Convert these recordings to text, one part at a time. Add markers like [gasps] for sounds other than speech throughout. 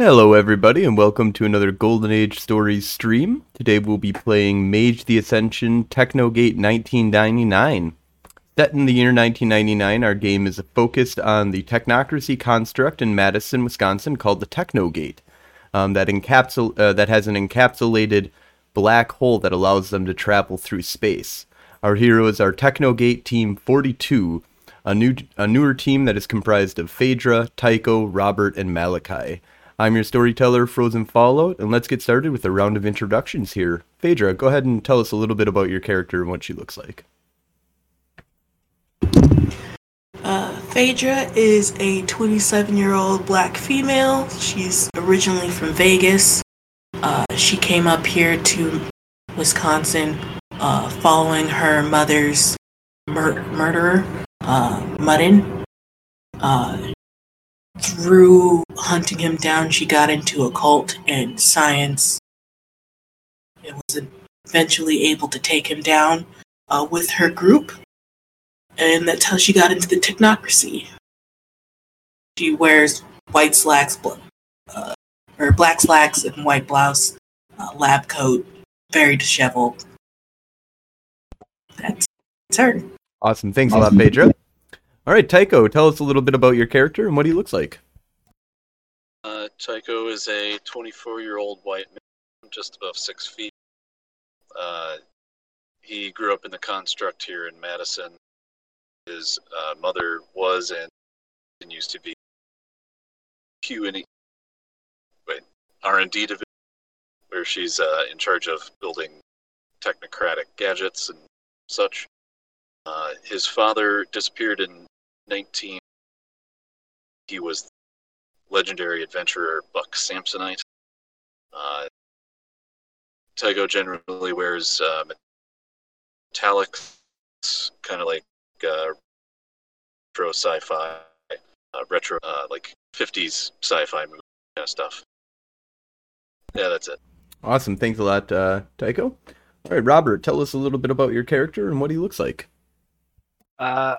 Hello, everybody, and welcome to another Golden Age Stories stream. Today we'll be playing Mage the Ascension Technogate 1999. Set in the year 1999, our game is focused on the technocracy construct in Madison, Wisconsin called the Technogate, um, that, encapsul- uh, that has an encapsulated black hole that allows them to travel through space. Our heroes are Technogate Team 42, a, new, a newer team that is comprised of Phaedra, Tycho, Robert, and Malachi. I'm your storyteller, Frozen Fallout, and let's get started with a round of introductions here. Phaedra, go ahead and tell us a little bit about your character and what she looks like. Uh, Phaedra is a 27 year old black female. She's originally from Vegas. Uh, she came up here to Wisconsin uh, following her mother's mur- murderer, uh, Muddin. Uh, through hunting him down, she got into occult and science and was eventually able to take him down uh, with her group. And that's how she got into the technocracy. She wears white slacks, uh, or black slacks and white blouse, uh, lab coat, very disheveled. That's, her. Awesome. Thanks a lot, Phaedra. All right, Tycho, tell us a little bit about your character and what he looks like. Uh, Tycho is a 24 year old white man, just above six feet. Uh, he grew up in the construct here in Madison. His uh, mother was and continues to be Q and wait R and D division, where she's uh, in charge of building technocratic gadgets and such. Uh, his father disappeared in 19. He was legendary adventurer Buck Samsonite. Uh, Tycho generally wears uh, metallics, kind of like uh, retro sci-fi, uh, retro uh, like 50s sci-fi movie kind of stuff. Yeah, that's it. Awesome. Thanks a lot, uh, Tycho. All right, Robert, tell us a little bit about your character and what he looks like. Uh,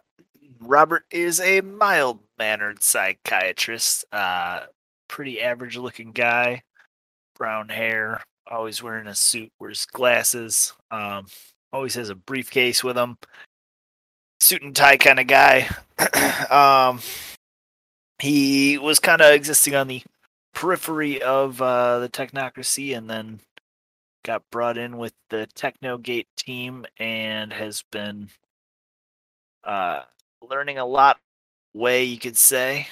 Robert is a mild mannered psychiatrist. Uh, pretty average looking guy, brown hair, always wearing a suit, wears glasses, um, always has a briefcase with him. Suit and tie kind of guy. [clears throat] um, he was kind of existing on the periphery of uh, the technocracy and then got brought in with the Technogate team and has been uh, learning a lot way you could say.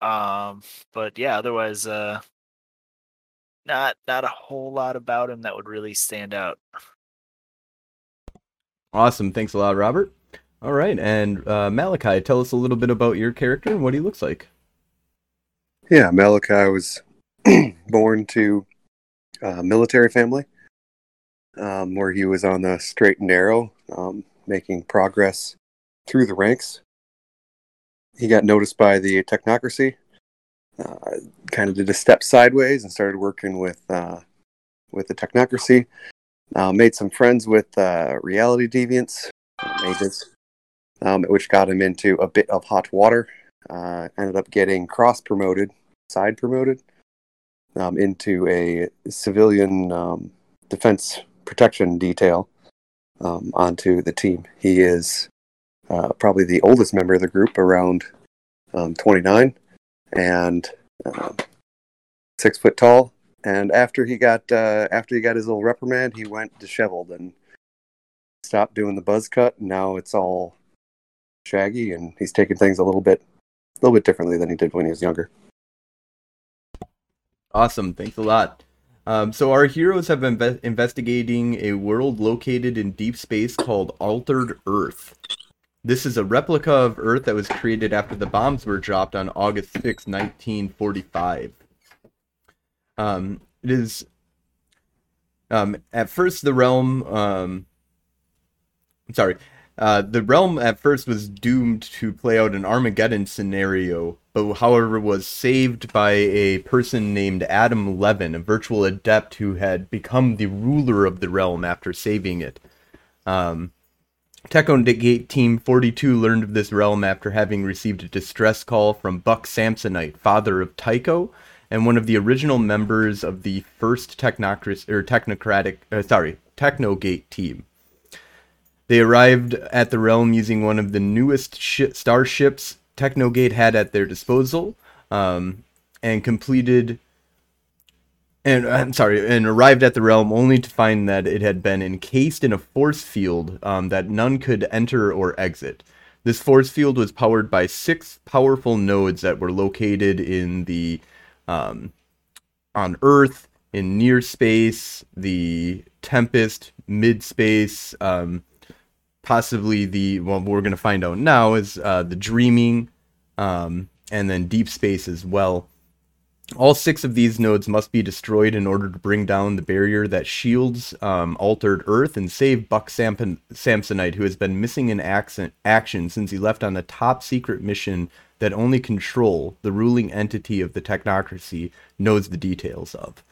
Um but yeah otherwise uh not not a whole lot about him that would really stand out. Awesome. Thanks a lot robert. All right and uh, malachi tell us a little bit about your character and what he looks like. Yeah malachi was [clears throat] born to a military family um, where he was on the straight and narrow um, making progress through the ranks he got noticed by the technocracy. Uh, kind of did a step sideways and started working with uh, with the technocracy. Uh, made some friends with uh, reality deviants, mages, um, which got him into a bit of hot water. Uh, ended up getting cross promoted, side promoted, um, into a civilian um, defense protection detail um, onto the team. He is uh, probably the oldest member of the group, around um, 29, and uh, six foot tall. And after he got uh, after he got his little reprimand, he went disheveled and stopped doing the buzz cut. Now it's all shaggy, and he's taking things a little bit a little bit differently than he did when he was younger. Awesome, thanks a lot. Um, so our heroes have been be- investigating a world located in deep space called Altered Earth. This is a replica of Earth that was created after the bombs were dropped on August 6, 1945. Um, it is um, at first the realm. Um, sorry, uh, the realm at first was doomed to play out an Armageddon scenario, but however was saved by a person named Adam Levin, a virtual adept who had become the ruler of the realm after saving it. Um, Technogate Team 42 learned of this realm after having received a distress call from Buck Samsonite, father of Tycho, and one of the original members of the first or technocratic, uh, sorry, Technogate team. They arrived at the realm using one of the newest sh- starships Technogate had at their disposal, um, and completed. And I'm sorry, and arrived at the realm only to find that it had been encased in a force field um, that none could enter or exit. This force field was powered by six powerful nodes that were located in the um, on Earth, in near space, the Tempest, mid space, um, possibly the well, we're going to find out now is uh, the Dreaming, um, and then deep space as well. All six of these nodes must be destroyed in order to bring down the barrier that shields um, altered Earth and save Buck Samson- Samsonite, who has been missing in accent- action since he left on a top secret mission that only Control, the ruling entity of the technocracy, knows the details of.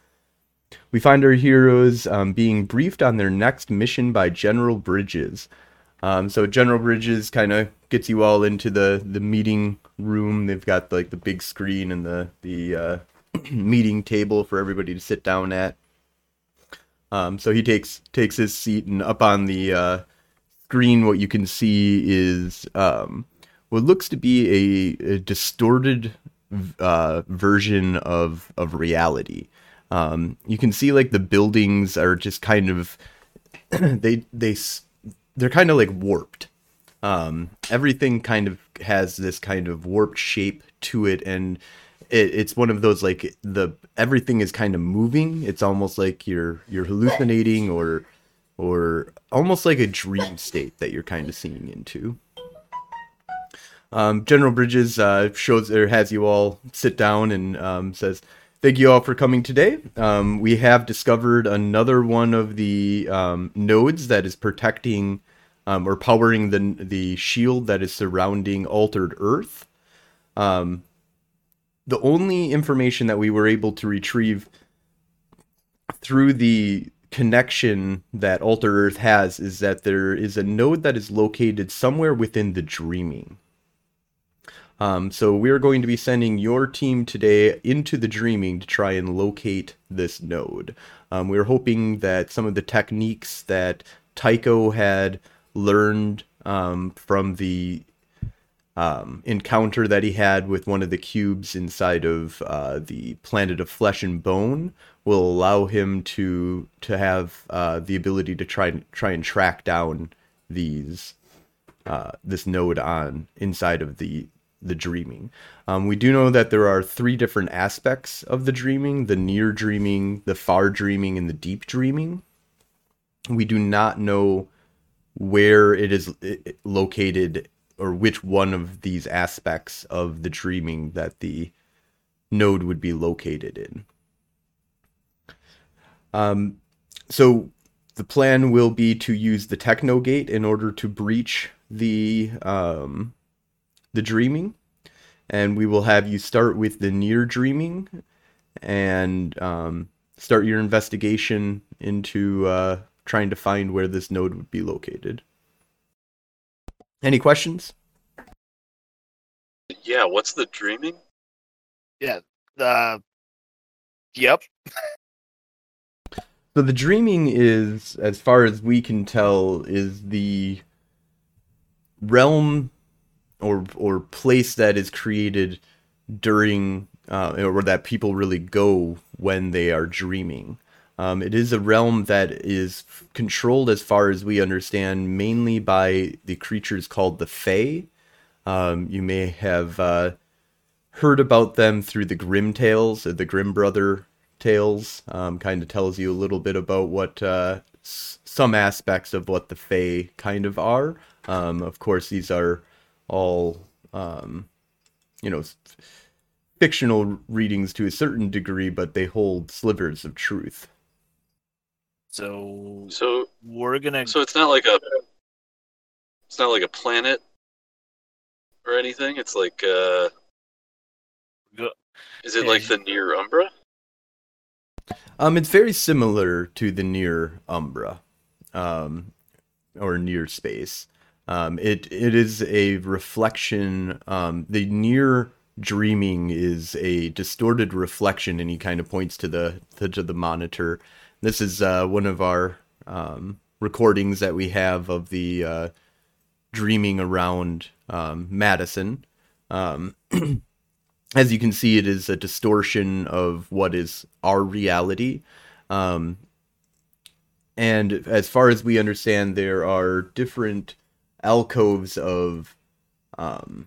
We find our heroes um, being briefed on their next mission by General Bridges. Um, so General Bridges kind of gets you all into the the meeting room. They've got like the big screen and the the uh, [clears throat] meeting table for everybody to sit down at. Um, so he takes takes his seat, and up on the uh, screen, what you can see is um, what looks to be a, a distorted uh, version of of reality. Um, you can see like the buildings are just kind of [clears throat] they they they're kind of like warped. Um, everything kind of has this kind of warped shape to it, and it, it's one of those like the everything is kind of moving. It's almost like you're you're hallucinating or or almost like a dream state that you're kind of seeing into. Um, General Bridges uh, shows or has you all sit down and um, says, "Thank you all for coming today. Um, we have discovered another one of the um, nodes that is protecting um, or powering the the shield that is surrounding Altered Earth. Um, the only information that we were able to retrieve through the connection that Altered Earth has is that there is a node that is located somewhere within the Dreaming." Um, so we're going to be sending your team today into the dreaming to try and locate this node. Um, we're hoping that some of the techniques that Tycho had learned um, from the um, encounter that he had with one of the cubes inside of uh, the planet of flesh and bone will allow him to to have uh, the ability to try try and track down these uh, this node on inside of the the dreaming. Um, we do know that there are three different aspects of the dreaming the near dreaming, the far dreaming, and the deep dreaming. We do not know where it is located or which one of these aspects of the dreaming that the node would be located in. Um, so the plan will be to use the techno gate in order to breach the um, the dreaming, and we will have you start with the near dreaming and um, start your investigation into uh, trying to find where this node would be located. Any questions? Yeah, what's the dreaming? Yeah. Uh, yep. So the dreaming is, as far as we can tell, is the realm or or place that is created during uh, or that people really go when they are dreaming. Um, it is a realm that is controlled, as far as we understand, mainly by the creatures called the Fae. Um, you may have uh, heard about them through the Grimm tales, the Grimm brother tales. Um, kind of tells you a little bit about what uh, s- some aspects of what the Fae kind of are. Um, of course, these are all um, you know fictional readings to a certain degree, but they hold slivers of truth. So So we're gonna. so it's not like a it's not like a planet or anything. It's like uh go- is it Yeah, like the near Umbra? Um, it's very similar to the near Umbra, um, or near space. Um, it it is a reflection. Um, the near dreaming is a distorted reflection, and he kind of points to the to, to the monitor. This is uh, one of our um, recordings that we have of the uh, dreaming around um, Madison. Um, [clears throat] as you can see, it is a distortion of what is our reality. Um, and as far as we understand, there are different alcoves of um,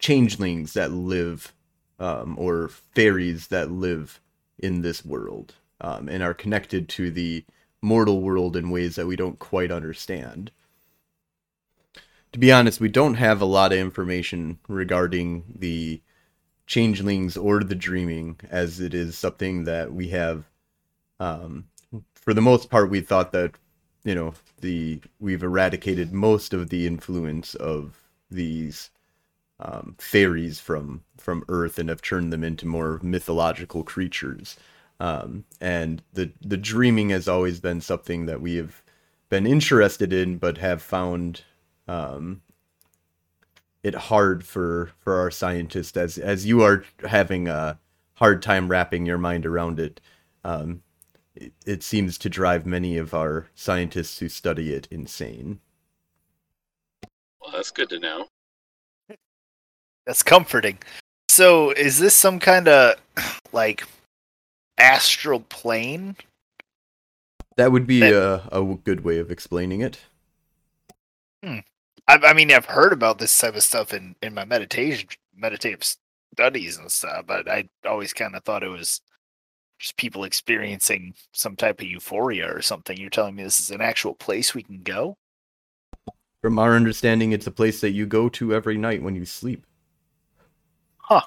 changelings that live, um, or fairies that live in this world, um, and are connected to the mortal world in ways that we don't quite understand. To be honest, we don't have a lot of information regarding the changelings or the dreaming, as it is something that we have. Um, for the most part, we thought that you know the we've eradicated most of the influence of these um, fairies from from Earth and have turned them into more mythological creatures. Um, and the the dreaming has always been something that we have been interested in, but have found um, it hard for for our scientists as as you are having a hard time wrapping your mind around it. Um, it, it seems to drive many of our scientists who study it insane. Well, that's good to know. That's comforting. So, is this some kind of like astral plane? That would be That- a, a good way of explaining it. Hmm. I, I mean, I've heard about this type of stuff in in my meditation meditative studies and stuff, but I always kind of thought it was just people experiencing some type of euphoria or something. You're telling me this is an actual place we can go? From our understanding, it's a place that you go to every night when you sleep. Huh.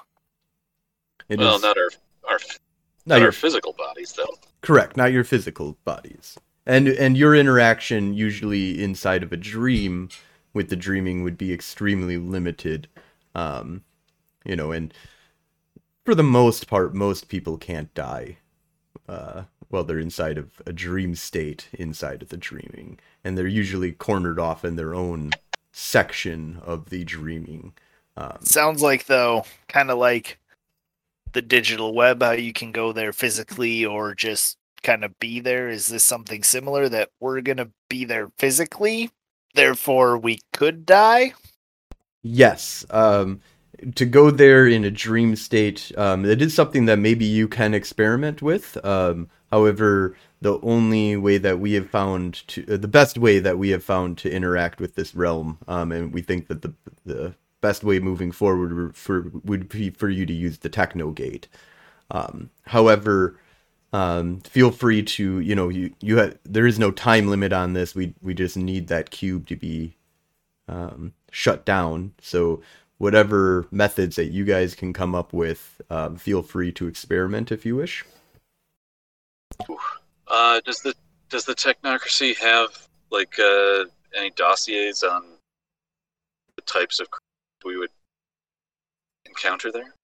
It well, is- not our our not not your physical bodies though. Correct, not your physical bodies. And and your interaction usually inside of a dream with the dreaming would be extremely limited. Um, you know, and for the most part, most people can't die uh, while they're inside of a dream state inside of the dreaming, and they're usually cornered off in their own section of the dreaming. Um, Sounds like though, kind of like the digital web, how you can go there physically or just kind of be there. Is this something similar that we're gonna be there physically? Therefore, we could die. Yes. Um, to go there in a dream state, um, it is something that maybe you can experiment with. Um, however, the only way that we have found to, uh, the best way that we have found to interact with this realm, um, and we think that the the best way moving forward for would be for you to use the techno gate. Um, however, um, feel free to you know you you have there is no time limit on this. We we just need that cube to be um, shut down. So whatever methods that you guys can come up with, um, feel free to experiment if you wish. Uh, does the does the technocracy have like uh, any dossiers on the types of we would encounter there?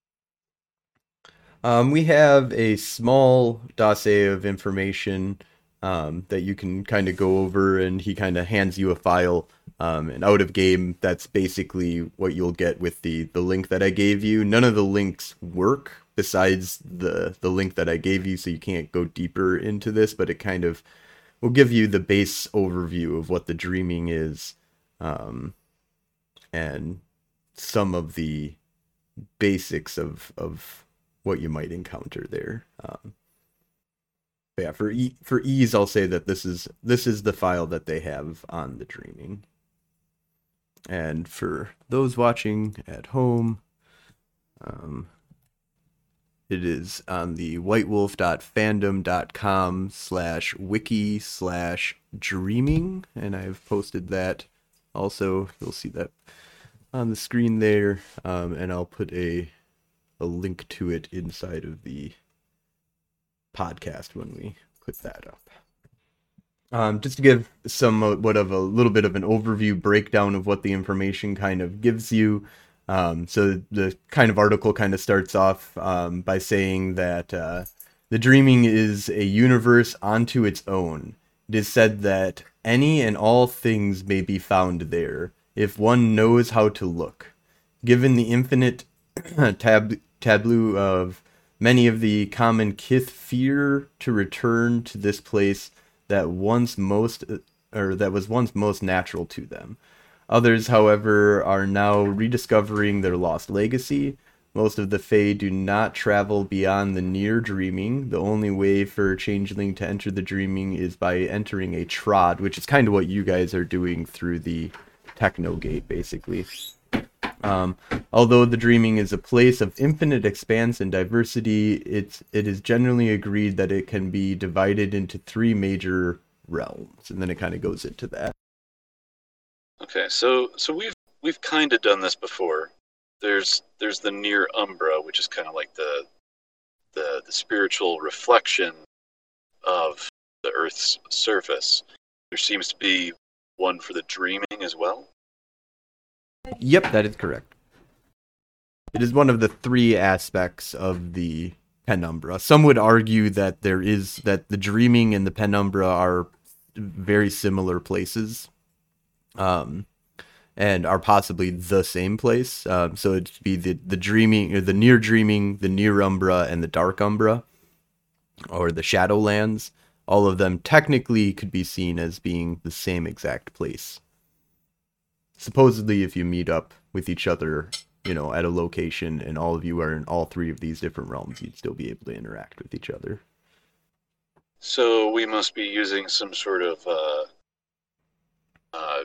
Um, we have a small dossier of information um, that you can kind of go over, and he kind of hands you a file. Um, and out of game, that's basically what you'll get with the the link that I gave you. None of the links work besides the the link that I gave you, so you can't go deeper into this. But it kind of will give you the base overview of what the dreaming is, um, and some of the basics of of what you might encounter there. Um, but yeah, for e- for ease, I'll say that this is this is the file that they have on the dreaming. And for those watching at home, um, it is on the whitewolf.fandom.com slash wiki slash dreaming, and I've posted that also. You'll see that on the screen there, um, and I'll put a a link to it inside of the podcast when we put that up. Um, just to give some uh, what of a little bit of an overview breakdown of what the information kind of gives you. Um, so the kind of article kind of starts off um, by saying that uh, the dreaming is a universe onto its own. It is said that any and all things may be found there if one knows how to look. Given the infinite [clears throat] tab- tableau of many of the common kith fear to return to this place that once most or that was once most natural to them. Others, however, are now rediscovering their lost legacy. Most of the Fae do not travel beyond the near dreaming. The only way for a changeling to enter the dreaming is by entering a trod, which is kind of what you guys are doing through the techno gate, basically. Um, although the dreaming is a place of infinite expanse and diversity, it's it is generally agreed that it can be divided into three major realms, and then it kind of goes into that. Okay, so so we've we've kind of done this before. There's there's the near umbra, which is kind of like the the the spiritual reflection of the Earth's surface. There seems to be one for the dreaming as well. Yep, that is correct. It is one of the three aspects of the penumbra. Some would argue that there is that the dreaming and the penumbra are very similar places, um, and are possibly the same place. Um, so it'd be the the dreaming or the near dreaming, the near umbra, and the dark umbra, or the shadowlands. All of them technically could be seen as being the same exact place supposedly if you meet up with each other you know at a location and all of you are in all three of these different realms you'd still be able to interact with each other So we must be using some sort of uh, uh,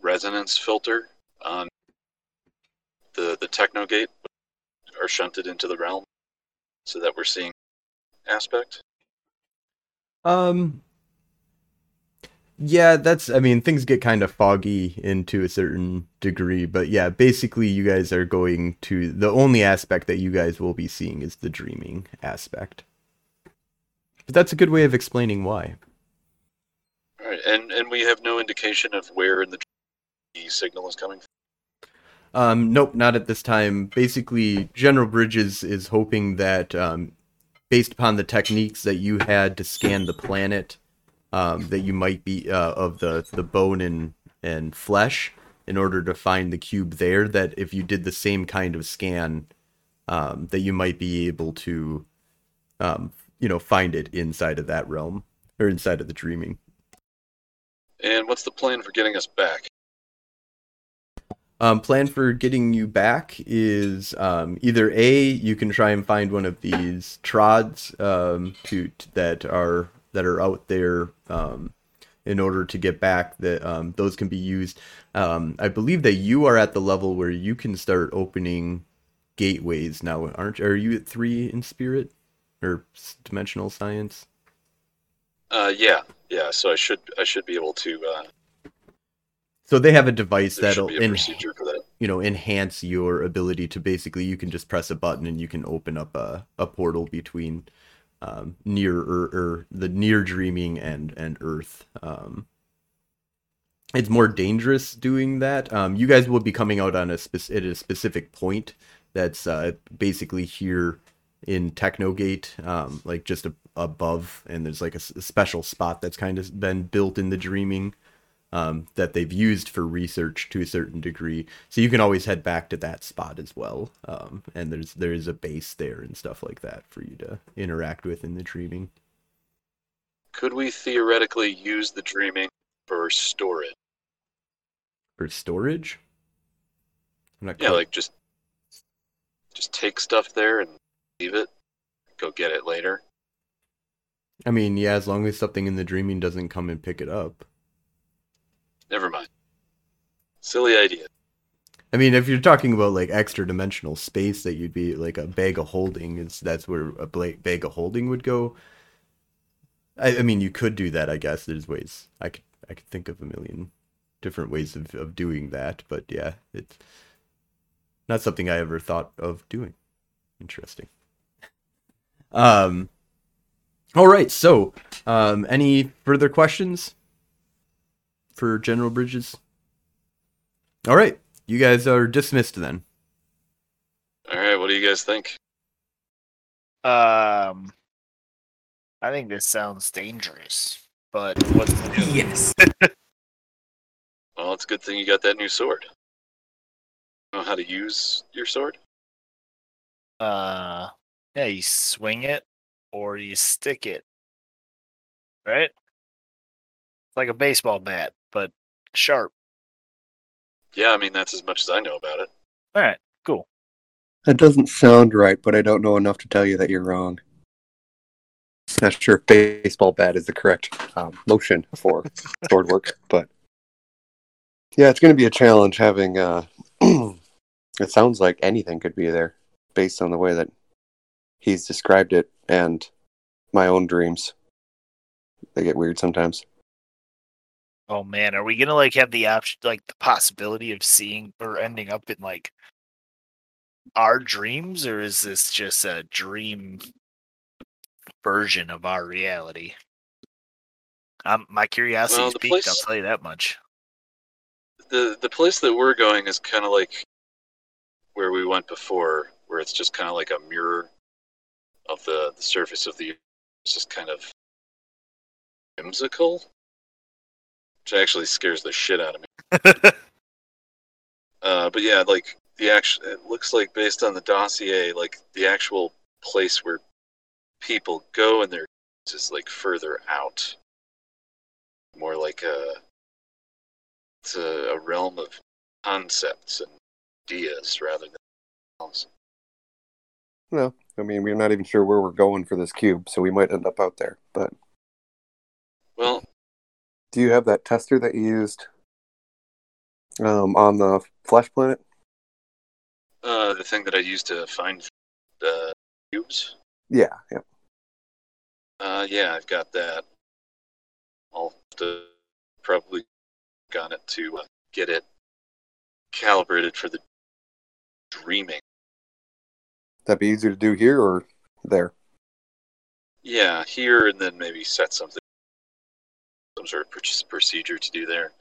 resonance filter on the the technogate, or shunted into the realm, so that we're seeing aspect. Um yeah that's i mean things get kind of foggy into a certain degree but yeah basically you guys are going to the only aspect that you guys will be seeing is the dreaming aspect but that's a good way of explaining why All right, and and we have no indication of where in the the signal is coming from. Um, nope, not at this time. Basically, General Bridges is hoping that, um, based upon the techniques that you had to scan the planet, um, that you might be uh, of the the bone and and flesh, in order to find the cube there. That if you did the same kind of scan, um, that you might be able to, um, you know, find it inside of that realm or inside of the dreaming. And what's the plan for getting us back? Um, plan for getting you back is um, either a you can try and find one of these trods um, to, that are that are out there um, in order to get back. That um, those can be used. Um, I believe that you are at the level where you can start opening gateways now. Aren't are you at three in spirit or dimensional science? Uh, yeah, yeah. So I should I should be able to. Uh, So they have a device there that'll a that. you know enhance your ability to basically you can just press a button and you can open up a, a portal between um, near or, or the near dreaming and and earth. Um, it's more dangerous doing that. Um, you guys will be coming out on a spec- at a specific point that's uh, basically here in technogate um, like just a, above and there's like a, s- a special spot that's kind of been built in the dreaming um, that they've used for research to a certain degree. So you can always head back to that spot as well. Um, and there's there is a base there and stuff like that for you to interact with in the dreaming. Could we theoretically use the dreaming for storage? For storage? I'm not Yeah, quite- like just just take stuff there and leave it. Go get it later. I mean, yeah, as long as something in the dreaming doesn't come and pick it up. Never mind. Silly idea. I mean, if you're talking about like extra dimensional space that you'd be like a bag of holding, is that's where a bag of holding would go. I, I mean, you could do that. I guess there's ways. I could I could think of a million different ways of, of doing that, but yeah, it's not something I ever thought of doing. Interesting. Um. All right. So, um, any further questions for General Bridges? All right. You guys are dismissed then. All right, what do you guys think? Um, I think this sounds dangerous, but what's the deal? Yes. Well, it's a good thing you got that new sword. Know how to use your sword? Uh, yeah, you swing it or you stick it, right? It's like a baseball bat, but sharp. Yeah, I mean that's as much as I know about it. All right, cool. That doesn't sound right, but I don't know enough to tell you that you're wrong. Not sure if baseball bat is the correct um, motion for [laughs] sword work, but yeah, it's going to be a challenge having. Uh, [clears throat] it sounds like anything could be there based on the way that he's described it and my own dreams. They get weird sometimes. Oh man, are we gonna like have the option, like the possibility of seeing or ending up in like our dreams, or is this just a dream version of our reality? Um, my curiosity Well, is the piqued. I'll tell you that much. The the place that we're going is kind of like where we went before, where it's just kind of like a mirror of the the surface of the. It's just kind of whimsical, which actually scares the shit out of me. [laughs] Uh, but yeah, like the actual, it looks like based on the dossier, like the actual place where people go and their is like further out, more like a it's a, a realm of concepts and ideas rather than else. No, I mean we're not even sure where we're going for this cube, so we might end up out there. But Well, do you have that tester that you used um, on the Flesh Planet? uh, the thing that I used to find the cubes, Yeah, yeah. uh, yeah, I've got that. I'll have to probably got it to uh, get it calibrated for the dreaming. That'd be easier to do here or there. Yeah, here and then maybe set something, proc- procedure to do there.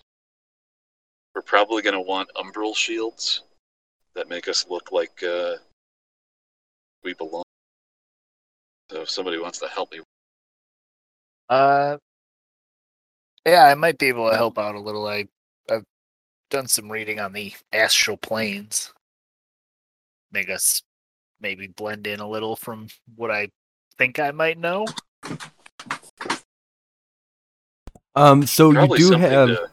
We're probably going to want umbral shields that make us look like uh, we belong. So if somebody wants to help me, Uh, yeah, I might be able to help out a little. I I've done some reading on the astral planes. Make us maybe blend in a little from what I think I might know. Um, so you do have to,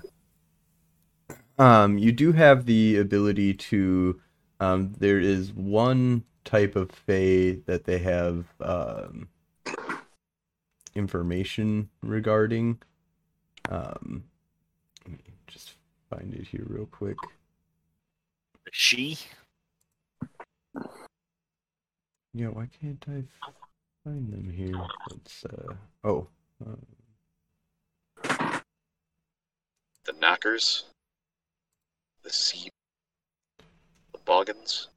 um, you do have the ability to. Um, there is one type of Fey that they have um, information regarding. Um, let me just find it here real quick. She. Yeah, why can't I find them here? It's uh oh. Uh, the nockers, the Sidhe, the boggans.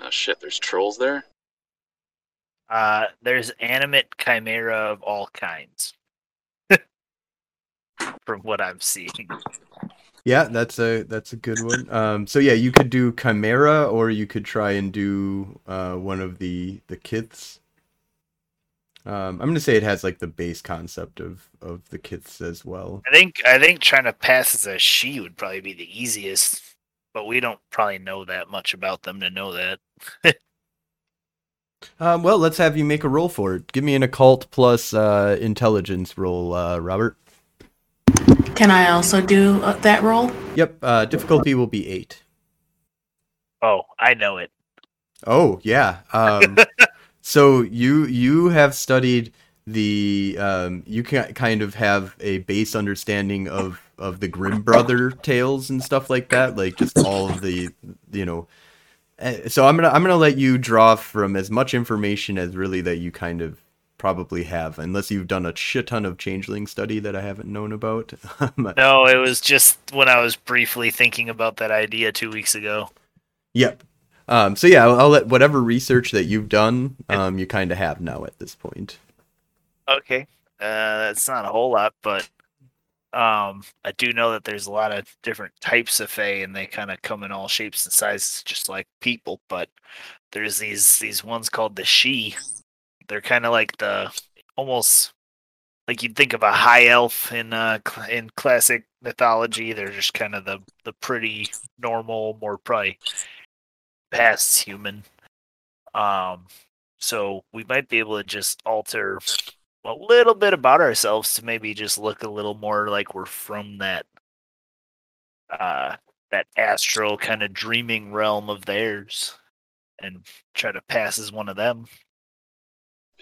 Oh shit, there's trolls there. Uh, there's animate chimera of all kinds. [laughs] From what I'm seeing. Yeah, that's a that's a good one. Um, so yeah, you could do Chimera, or you could try and do uh, one of the the kiths. Um, I'm gonna say it has like the base concept of of the kiths as well. I think I think trying to pass as a Sidhe would probably be the easiest, but we don't probably know that much about them to know that. [laughs] Um, well, let's have you make a roll for it. Give me an occult plus uh, intelligence roll, uh, Robert. Can I also do uh, that role? Yep. Uh, difficulty will be eight. Oh, I know it. Oh yeah. Um, [laughs] so you you have studied the um, you can kind of have a base understanding of of the Grimm brother tales and stuff like that, like just all of the you know. eh, So I'm gonna I'm gonna let you draw from as much information as really that you kind of probably have, unless you've done a shit ton of changeling study that I haven't known about. [laughs] No, it was just when I was briefly thinking about that idea two weeks ago. Yep. Um, so yeah, I'll, I'll let whatever research that you've done, um, you kind of have now at this point. Okay. Uh, that's not a whole lot, but um, I do know that there's a lot of different types of Fae, and they kind of come in all shapes and sizes, just like people. But there's these these ones called the Sidhe. They're kind of like the almost like you'd think of a high elf in uh in classic mythology. They're just kind of the the pretty normal, more probably past human. Um, so we might be able to just alter a little bit about ourselves to maybe just look a little more like we're from that uh that astral kind of dreaming realm of theirs and try to pass as one of them.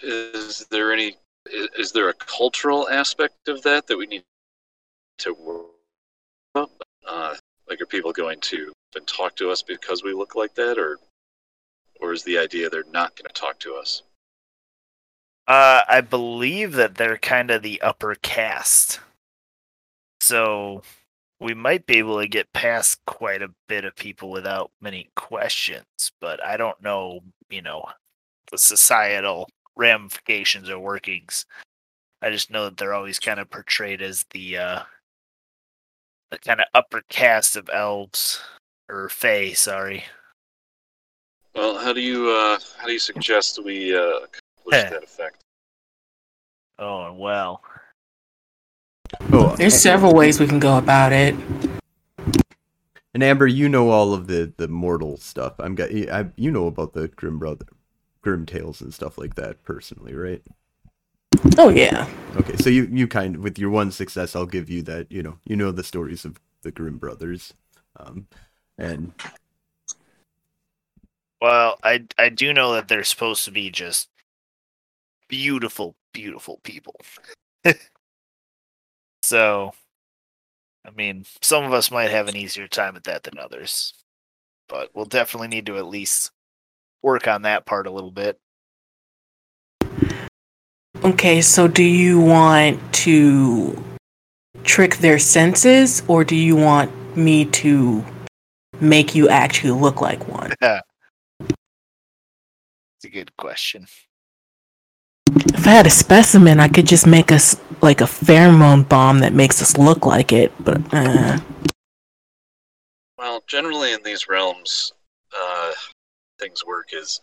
Is there any? Is there a cultural aspect of that that we need to work? up? Uh, like, are people going to and talk to us because we look like that, or, or is the idea they're not going to talk to us? Uh, I believe that they're kind of the upper caste. So we might be able to get past quite a bit of people without many questions, but I don't know, you know, the societal ramifications or workings. I just know that they're always kind of portrayed as the uh the kind of upper caste of elves or fae, sorry. Well, how do you uh, how do you suggest we uh, accomplish that effect? Oh, well. Oh, There's several ways we can go about it. and Amber, you know all of the the mortal stuff. I'm got I, you know about the Grimm brother, Grimm tales and stuff like that personally, right? Oh yeah. Okay, so you you kind with your one success, I'll give you that. You know, you know the stories of the Grimm brothers, um, and Well, I I do know that they're supposed to be just beautiful, beautiful people. [laughs] so, I mean, some of us might have an easier time at that than others, but we'll definitely need to at least work on that part a little bit. Okay, so do you want to trick their senses or do you want me to make you actually look like one? [laughs] It's a good question. If I had a specimen, I could just make us like a pheromone bomb that makes us look like it, but uh, Well, generally in these realms, uh, things work is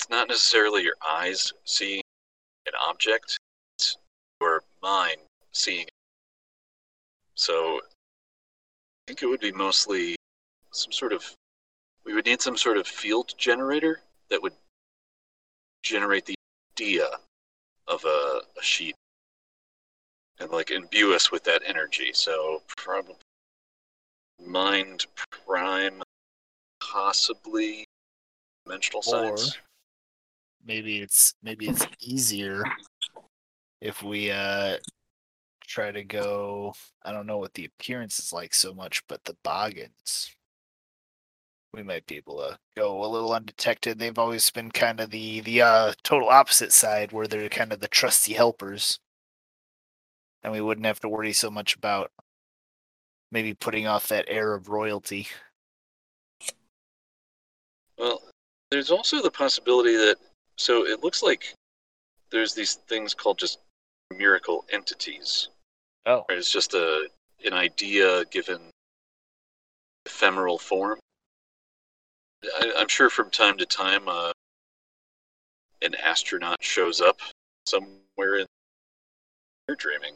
it's not necessarily your eyes seeing an object; it's your mind seeing. it. So, I think it would be mostly some sort of. We would need some sort of field generator that would generate the idea of a, a sheet and like imbue us with that energy. So probably mind prime, possibly dimensional Or- science. Maybe it's maybe it's easier if we uh try to go I don't know what the appearance is like so much, but the boggans. We might be able to go a little undetected. They've always been kind of the the uh total opposite side where they're kind of the trusty helpers. And we wouldn't have to worry so much about maybe putting off that air of royalty. Well, there's also the possibility that so it looks like there's these things called just miracle entities. Oh. It's just a an idea given ephemeral form. I, I'm sure from time to time, uh, an astronaut shows up somewhere in your dreaming.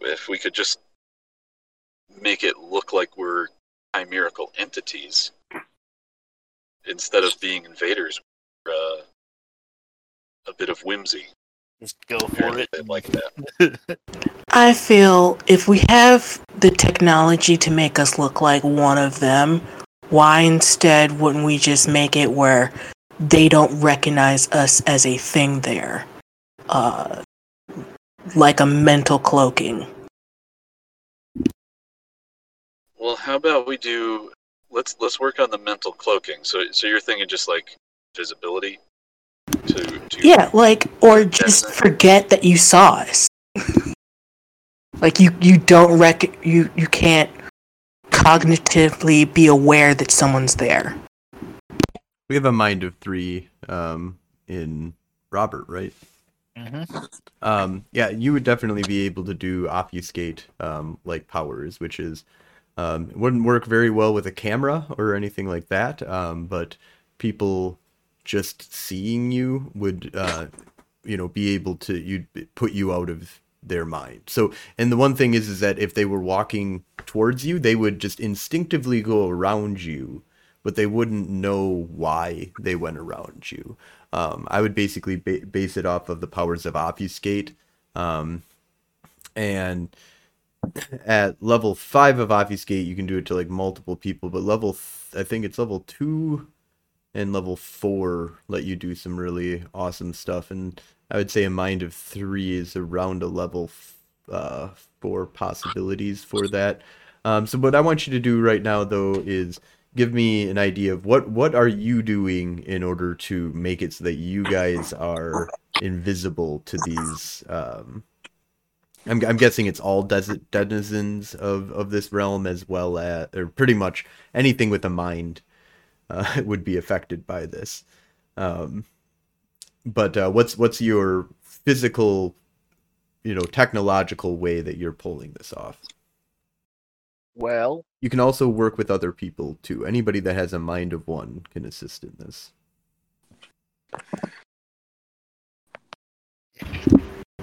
If we could just make it look like we're chimerical entities instead of being invaders, we're, uh, a bit of whimsy. Just go for it. like that. [laughs] I feel if we have the technology to make us look like one of them, why instead wouldn't we just make it where they don't recognize us as a thing there? Uh, like a mental cloaking. Well, how about we do? Let's let's work on the mental cloaking. So, so you're thinking just like visibility to, to Yeah, like, or just forget that you saw us. [laughs] like you, you don't rec, you, you can't cognitively be aware that someone's there. we have a mind of three um, in Robert, right? Mm-hmm. Um, yeah, you would definitely be able to do obfuscate um, like powers, which is um, wouldn't work very well with a camera or anything like that. Um, but people just seeing you would, uh, you know, be able to you'd put you out of their mind. So, and the one thing is, is that if they were walking towards you, they would just instinctively go around you but they wouldn't know why they went around you. Um, I would basically ba- base it off of the powers of obfuscate, um, and at level five of obfuscate, you can do it to like multiple people, but level th- I think it's level two and level four let you do some really awesome stuff. And I would say a mind of three is around a level uh, four possibilities for that. Um, so what I want you to do right now though is give me an idea of what what are you doing in order to make it so that you guys are invisible to these um, I'm, I'm guessing it's all des- denizens of, of this realm as well as or pretty much anything with a mind uh, [laughs] would be affected by this um, but uh, what's what's your physical you know technological way that you're pulling this off Well, you can also work with other people too. Anybody that has a mind of one can assist in this.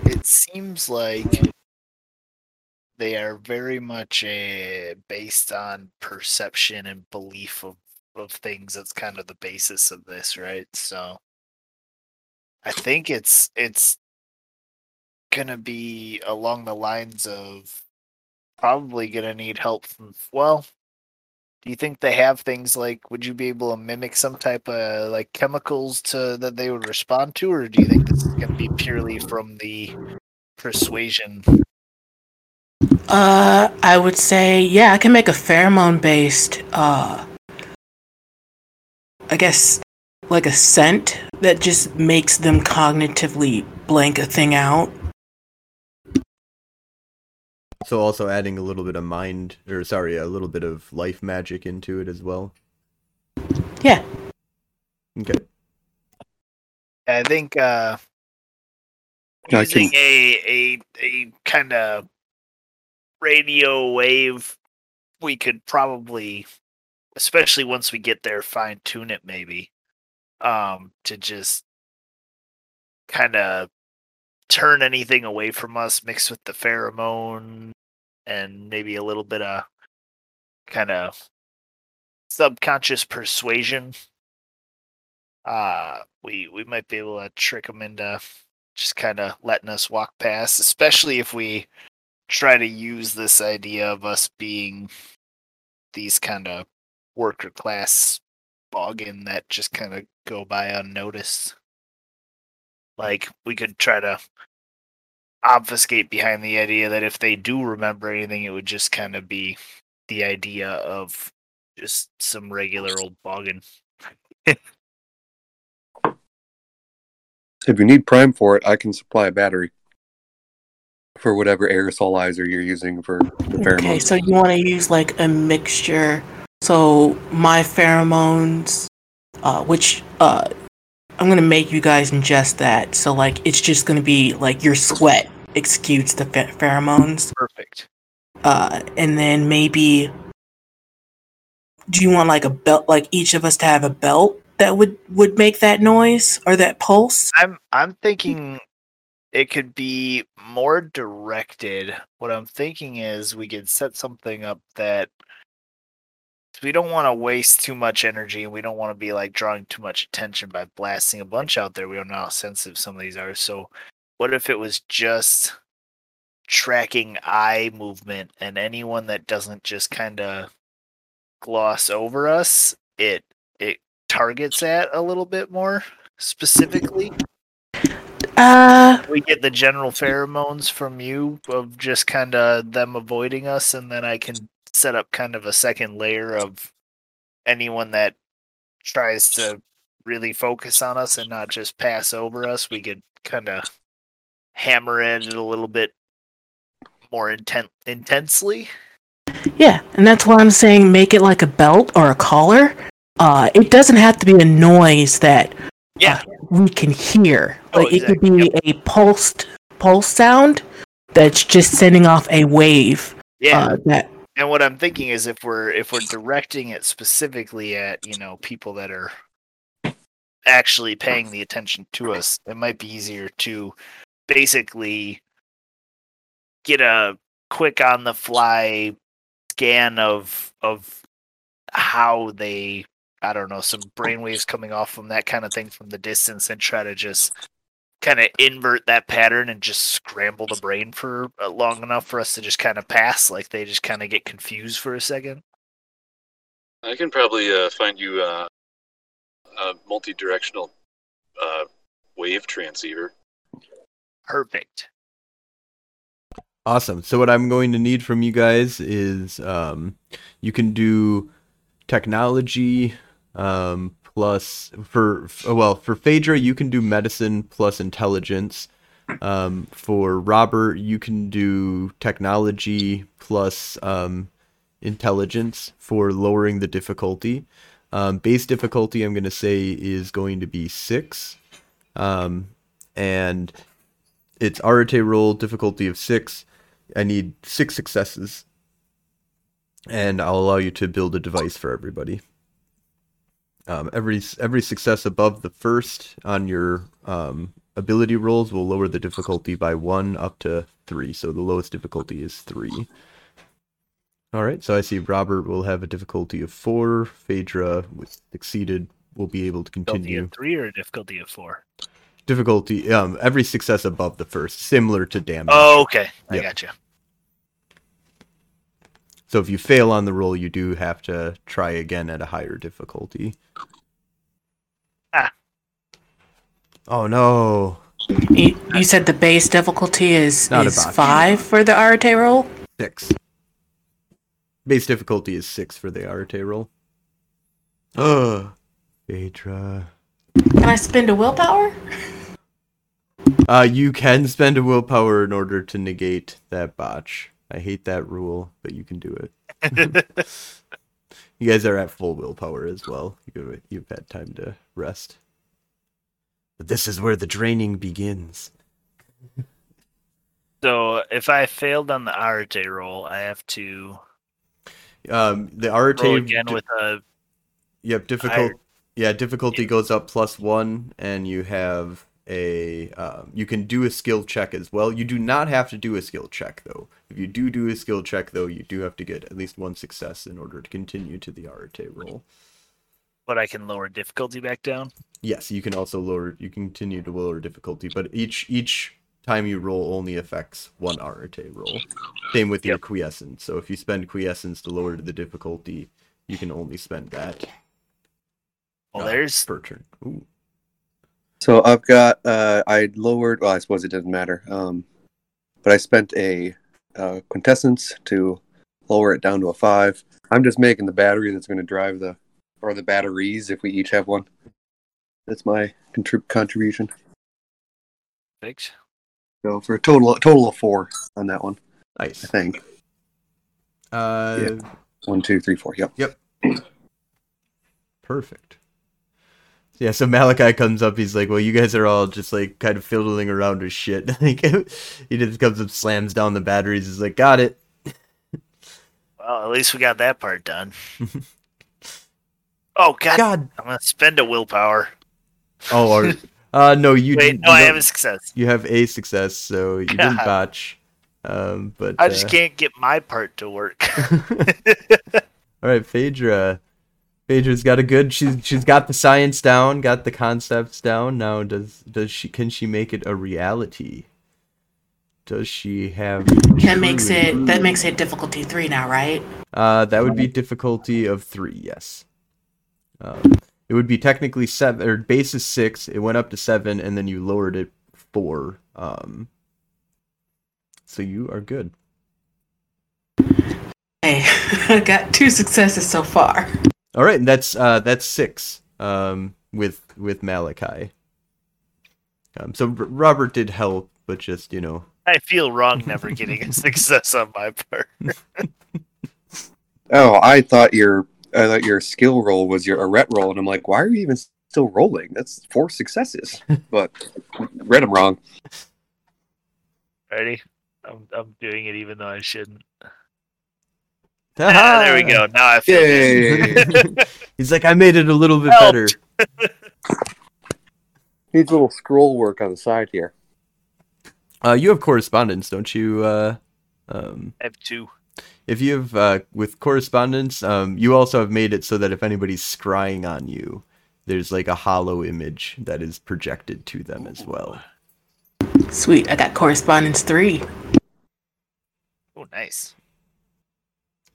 it seems like they are very much uh, based on perception and belief of, of things. That's kind of the basis of this, right? So I think it's it's gonna be along the lines of probably gonna need help from well do you think they have things like would you be able to mimic some type of like chemicals to that they would respond to or do you think this is going to be purely from the persuasion Uh, I would say, yeah, I can make a pheromone based, uh, I guess, like a scent that just makes them cognitively blank a thing out. So also adding a little bit of mind or sorry, a little bit of life magic into it as well. Yeah. Okay. i think uh I using a a a kind of radio wave we could probably especially once we get there fine tune it maybe um to just kind of turn anything away from us mix with the pheromone and maybe a little bit of kind of subconscious persuasion uh we we might be able to trick them into just kind of letting us walk past, especially if we try to use this idea of us being these kind of worker class boggan that just kind of go by unnoticed. Like we could try to obfuscate behind the idea that if they do remember anything, it would just kind of be the idea of just some regular old boggan. If you need prime for it, I can supply a battery for whatever aerosolizer you're using for the pheromones. Okay, so you want to use like a mixture. So my pheromones, uh, which uh, I'm gonna make you guys ingest that. So like it's just gonna be like your sweat exudes the phe- pheromones. Perfect. uh, and then maybe do you want like a belt like each of us to have a belt that would would make that noise or that pulse I'm I'm thinking it could be more directed. What I'm thinking is we could set something up that we don't want to waste too much energy and we don't want to be like drawing too much attention by blasting a bunch out there. We don't know how sensitive some of these are. So what if it was just tracking eye movement and anyone that doesn't just kind of gloss over us, it it targets at a little bit more specifically uh we get the general pheromones from you of just kind of them avoiding us and then i can set up kind of a second layer of anyone that tries to really focus on us and not just pass over us we could kind of hammer at it a little bit more intent intensely. Yeah and that's why i'm saying make it like a belt or a collar. Uh it doesn't have to be a noise that yeah. we can hear. Oh, like it could exactly. be a pulsed pulse sound that's just sending off a wave yeah. uh, that and what i'm thinking is if we're if we're directing it specifically at you know people that are actually paying the attention to us it might be easier to basically get a quick on the fly scan of of how they I don't know, some brainwaves coming off from that kind of thing from the distance and try to just kind of invert that pattern and just scramble the brain for uh, long enough for us to just kind of pass like they just kind of get confused for a second I can probably uh, find you uh, a multi-directional uh, wave transceiver. perfect Awesome. So what I'm going to need from you guys is um, you can do technology um, plus for well for Phaedra you can do medicine plus intelligence. Um, for Robert you can do technology plus um, intelligence for lowering the difficulty. Um, base difficulty I'm going to say is going to be six, um, and it's Arete roll difficulty of six. I need six successes, and I'll allow you to build a device for everybody. Um, every every success above the first on your um, ability rolls will lower the difficulty by one up to three. So the lowest difficulty is three. All right. So I see Robert will have a difficulty of four. Phaedra, with succeeded, will be able to difficulty continue. of three or a difficulty of four Difficulty um every success above the first, similar to damage. oh okay i Yep. got you So if you fail on the roll, you do have to try again at a higher difficulty. Ah. Oh no. You, you said the base difficulty is, Not is five for the Arete roll? Six. Base difficulty is six for the Arete roll. [gasps] Ugh. Phaedra. Can I spend a willpower? Uh, you can spend a willpower in order to negate that botch. I hate that rule, but you can do it. [laughs] You guys are at full willpower as well. You, you've had time to rest. But this is where the draining begins. [laughs] so if i failed on the arete roll i have to Um, the roll again di- with a Yep, difficult. Yeah, difficulty goes up plus one, and you have a. Um, you can do a skill check as well. You do not have to do a skill check though. If you do do a skill check though, you do have to get at least one success in order to continue to the Arete roll. but i can lower difficulty back down Yes, you can also lower. You continue to lower difficulty, but each each time you roll only affects one Arete roll. Same with your quintessence. So if you spend quintessence to lower the difficulty, you can only spend that well uh, there's per turn. Ooh. So I've got uh, I lowered. Well, I suppose it doesn't matter. Um, but I spent a uh, quintessence to lower it down to a five. I'm just making the battery that's going to drive the or the batteries if we each have one. That's my contrib- contribution. Thanks. So for a total total of four on that one, Nice. I think. Uh, One, two, three, four. Yep. Yep. [clears throat] perfect. Yeah, so Malachi comes up. He's like, "Well, you guys are all just like kind of fiddling around with shit." [laughs] like, he just comes up, slams down the batteries. He's like, "Got it." well at least we got that part done [laughs] oh god, God. i'm gonna spend a willpower Oh, or, [laughs] uh, no, you. wait you no i have a success You have a success, so you didn't God. botch. Um, but i just uh, can't get my part to work all right, Phaedra. Phaedra's got a good. She's she's got the science down, got the concepts down. Now, does does she can she make it a reality? Does she have? That makes it that makes it difficulty three now, right? Uh, that would be difficulty of three. Yes. Um, it would be technically seven or base is six. It went up to seven, and then you lowered it four. Um, so you are good. Hey, I [laughs] got two successes so far. All right, and that's uh, that's six. Um, with with Malachi. Um, so R- Robert did help, but just you know, i feel wrong never getting a [laughs] success on my part [laughs] Oh, I thought your I thought your skill roll was your arete roll, and I'm like, why are you even still rolling? That's four successes. [laughs] but read them wrong. ready I'm, I'm doing it even though i shouldn't [laughs] Ah, there we go now i feel good. Yay! [laughs] [laughs] He's like, I made it a little bit Helped. better. Needs a little scroll work on the side here. Uh, you have correspondence, don't you? Uh, um, i have two If you have uh, with correspondence, um, you also have made it so that if anybody's scrying on you, there's like a hollow image that is projected to them as well. Sweet. I got correspondence three. Oh, nice.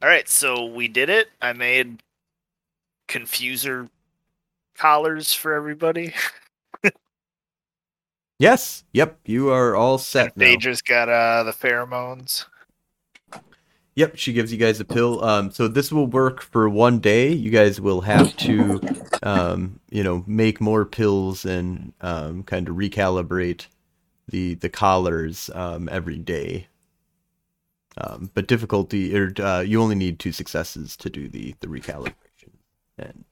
All right, so we did it. I made confuser collars for everybody. [laughs] Yes. Yep. You are all set now. Phaedra's got uh, the pheromones. Yep, she gives you guys a pill. Um, so this will work for one day. You guys will have to, um, you know, make more pills and um, kind of recalibrate the the collars um, every day. Um, but difficulty, or uh, you only need two successes to do the the recalibration, and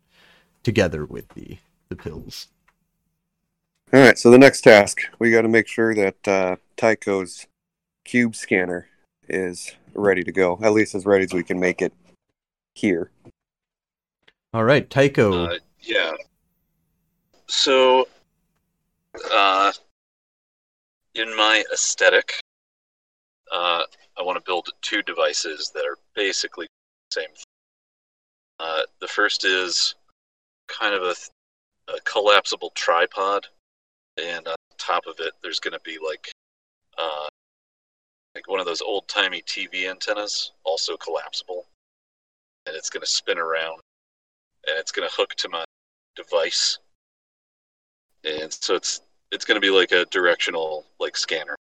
together with the the pills. All right, so the next task, we got to make sure that uh, Tycho's cube scanner is ready to go, at least as ready as we can make it here. All right, Tycho. Uh, yeah. So, uh, in my aesthetic, uh, I want to build two devices that are basically the same. Thing. Uh, the first is kind of a, a collapsible tripod, and on top of it, there's going to be like uh, like one of those old timey TV antennas, also collapsible, and it's going to spin around, and it's going to hook to my device, and so it's it's going to be like a directional like scanner,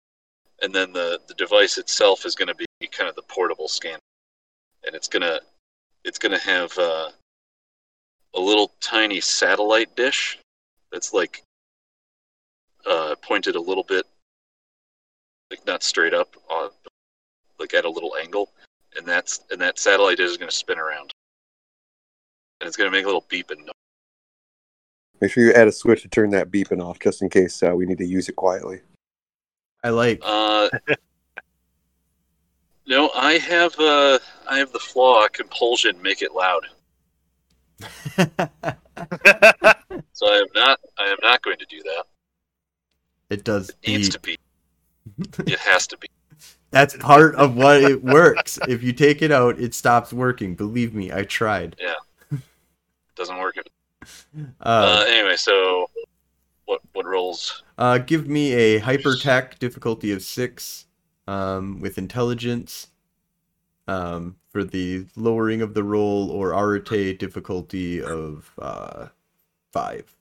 and then the the device itself is going to be kind of the portable scanner, and it's gonna it's gonna have uh, a little tiny satellite dish that's like uh, pointed a little bit like not straight up, uh, like at a little angle, and that's and that satellite is going to spin around, and it's going to make a little beeping noise. Make sure you add a switch to turn that beeping off, just in case uh, we need to use it quietly. I like. Uh, no, I have uh, I have the flaw compulsion make it loud, [laughs] so I am not I am not going to do that. it does. It needs to be. It has to be. That's part of what it works. if you take it out, it stops working. Believe me, I tried. Yeah. Doesn't work. Uh, uh, anyway, so what what rolls? uh, give me a hypertech difficulty of six, um, with intelligence, um, for the lowering of the roll, or arete difficulty of uh, five.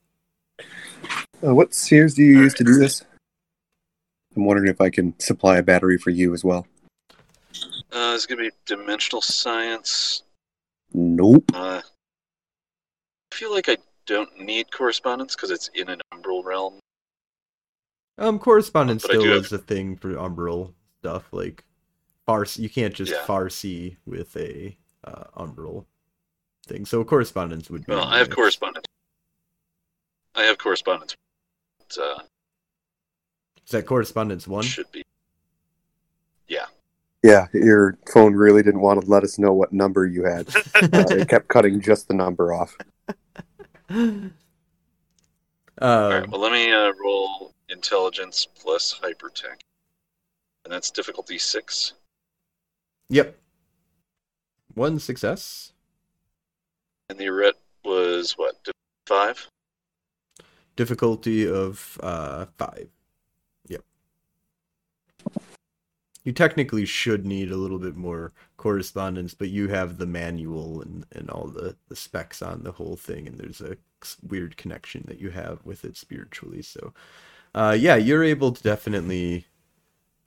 Uh, what spheres do you use to do this? I'm wondering if I can supply a battery for you as well. Uh, it's gonna be dimensional science. Nope. Uh, I feel like I don't need correspondence because it's in an umbral realm. Um, correspondence But still do is a thing for umbral stuff. Like, far you can't just Yeah. far see with a uh, umbral thing. So correspondence would be. Well, I have correspondence. I have correspondence. It uh, Is that correspondence one? should be. Yeah. Yeah, your phone really didn't want to let us know what number you had. [laughs] Uh, it kept cutting just the number off. Um, [laughs] All right. Well, let me uh, roll intelligence plus hypertech, and that's difficulty six. Yep. One success. And the arete was what five? Difficulty of uh five. Yep. You technically should need a little bit more correspondence, but you have the manual and, and all the, the specs on the whole thing, and there's a weird connection that you have with it spiritually. So, uh, yeah, you're able to definitely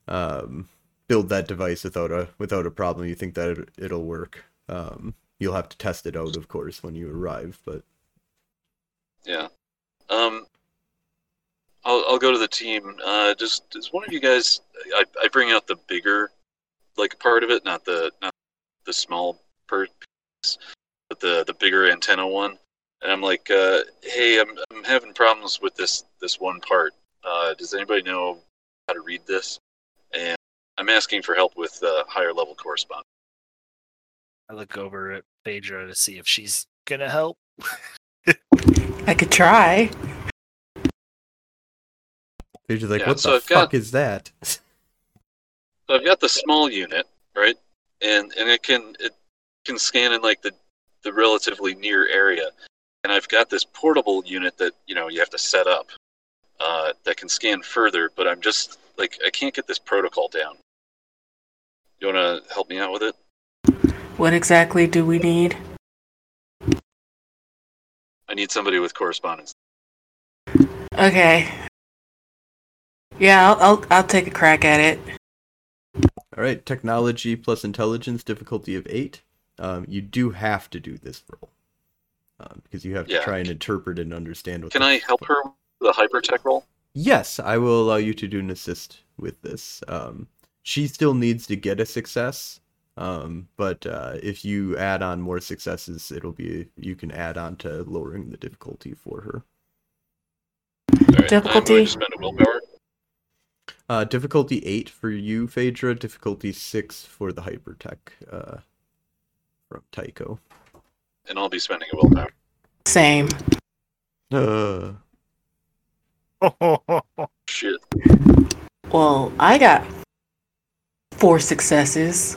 um, build that device without a without a problem. You think that it, it'll work. Um, you'll have to test it out, of course, when you arrive, but Yeah. Um. I'll I'll go to the team. Uh, just does one of you guys? I, I bring out the bigger, like part of it, not the not the small per piece, but the the bigger antenna one. And I'm like, uh, hey, I'm I'm having problems with this this one part. Uh, does anybody know how to read this? And I'm asking for help with uh, higher level correspondence. I look over at Phaedra to see if she's gonna help. [laughs] I could try. They're just like, Yeah, "What so the I've got- fuck is that?" [laughs] So I've got the small unit, right? and and it can it can scan in like the the relatively near area. And I've got this portable unit that you know you have to set up uh, that can scan further, but I'm just like I can't get this protocol down. You want to help me out with it? What exactly do we need? I need somebody with correspondence. Okay. Yeah, I'll, I'll I'll take a crack at it. All right, technology plus intelligence, difficulty of eight. Um, you do have to do this roll um, because you have to try and interpret and understand what. Can I help her with the hypertech roll? Yes, I will allow you to do an assist with this. Um, she still needs to get a success, um, but uh, if you add on more successes, it'll be you can add on to lowering the difficulty for her. All right, I'm Difficulty? going to spend a willpower. Uh, difficulty eight for you, Phaedra. Difficulty six for the hypertech uh, from Tycho. and I'll be spending a willpower. Same. Uh, [laughs] Shit. Well, I got four successes.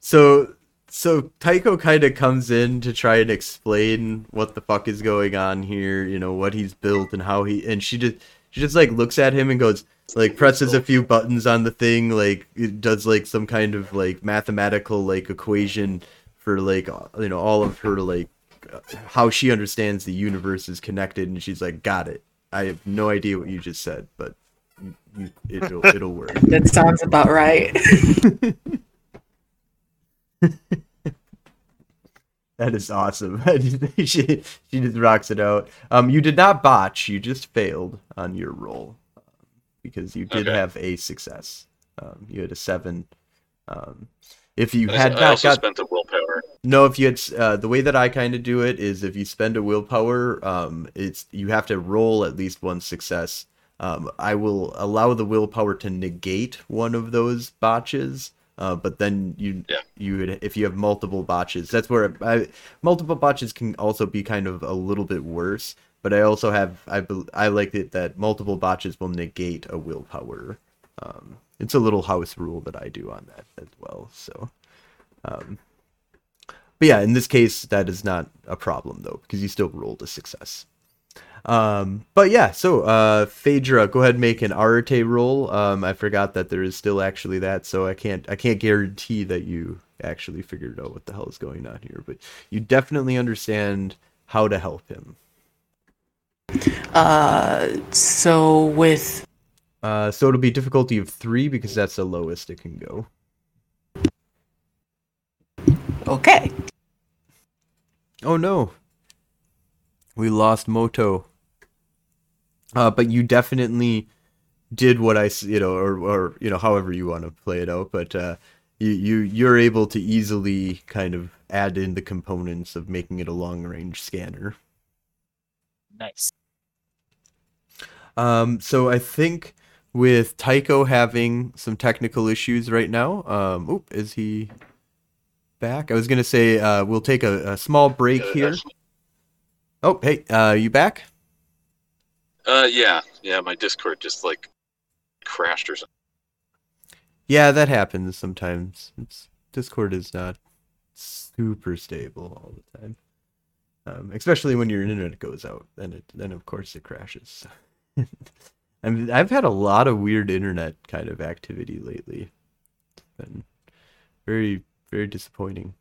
So so Tycho kind of comes in to try and explain what the fuck is going on here, you know, what he's built and how he and she just she just like looks at him and goes like presses a few buttons on the thing like it does like some kind of like mathematical like equation for like you know all of her like uh, how she understands the universe is connected and she's like got it. I have no idea what you just said, but you, you, it'll it'll work. [laughs] That sounds about right. [laughs] [laughs] That is awesome. [laughs] she she just rocks it out. Um, you did not botch. You just failed on your roll um, because you did Okay. have a success. Um, you had a seven. Um, if you I, had I not got spent a willpower. no, if you had uh, the way that I kind of do it is if you spend a willpower, um, it's you have to roll at least one success. Um, I will allow the willpower to negate one of those botches, uh, but then you Yeah. you would if you have multiple botches, that's where I, multiple botches can also be kind of a little bit worse. But I also have I I like it that multiple botches will negate a willpower. Um, it's a little house rule that I do on that as well. So. Um, but yeah, in this case, that is not a problem though, because you still rolled a success. Um, but yeah, so uh, Phaedra, go ahead and make an Arete roll. Um, I forgot that there is still actually that, so I can't I can't guarantee that you actually figured out what the hell is going on here, but you definitely understand how to help him. Uh, so with Uh, so it'll be difficulty of three because that's the lowest it can go. okay, Oh no. We lost Moto. Uh, but you definitely did what I, you know, or, or you know, however you want to play it out. But uh, you, you, you're able to easily kind of add in the components of making it a long range scanner. nice. Um, so I think with Tycho having some technical issues right now, um, oop, is he back? I was gonna say uh, we'll take a, a small break here. Oh, hey, uh, you back? Uh, yeah, yeah. My Discord just like crashed or something. Yeah, that happens sometimes. It's, Discord is not super stable all the time, um, especially when your internet goes out. Then it, then of course it crashes. [laughs] I mean, I've had a lot of weird internet kind of activity lately. It's been very, very disappointing.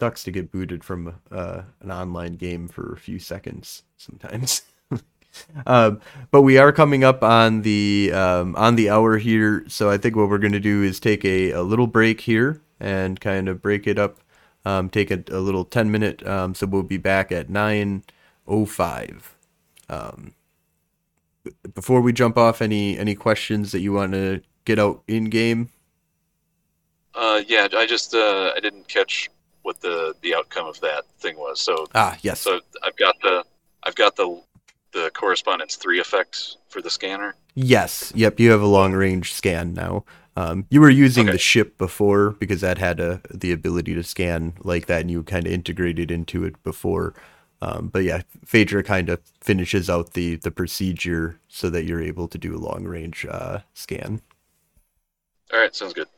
Sucks to get booted from uh, an online game for a few seconds sometimes. [laughs] um, but we are coming up on the um, on the hour here, so I think what we're going to do is take a, a little break here and kind of break it up. Um, take a, a little ten minute. Um, so we'll be back at nine oh five. Um, before we jump off, any any questions that you want to get out in game? Uh, yeah. I just uh, I didn't catch what the the outcome of that thing was. So Ah, yes. so I've got the I've got the the correspondence three effect for the scanner. Yes. Yep. You have a long range scan now. Um, you were using Okay. the ship before because that had a, the ability to scan like that, and you kind of integrated into it before. Um, but yeah, Phaedra kind of finishes out the the procedure so that you're able to do a long range uh, scan. All right, sounds good.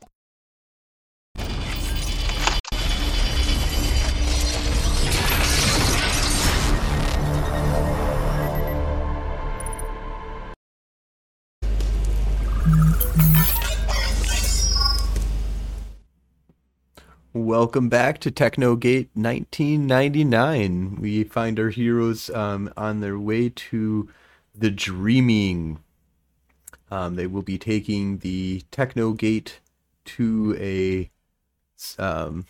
Welcome back to Technogate 1999. We find our heroes um, on their way to the Dreaming. Um, they will be taking the Technogate to a um,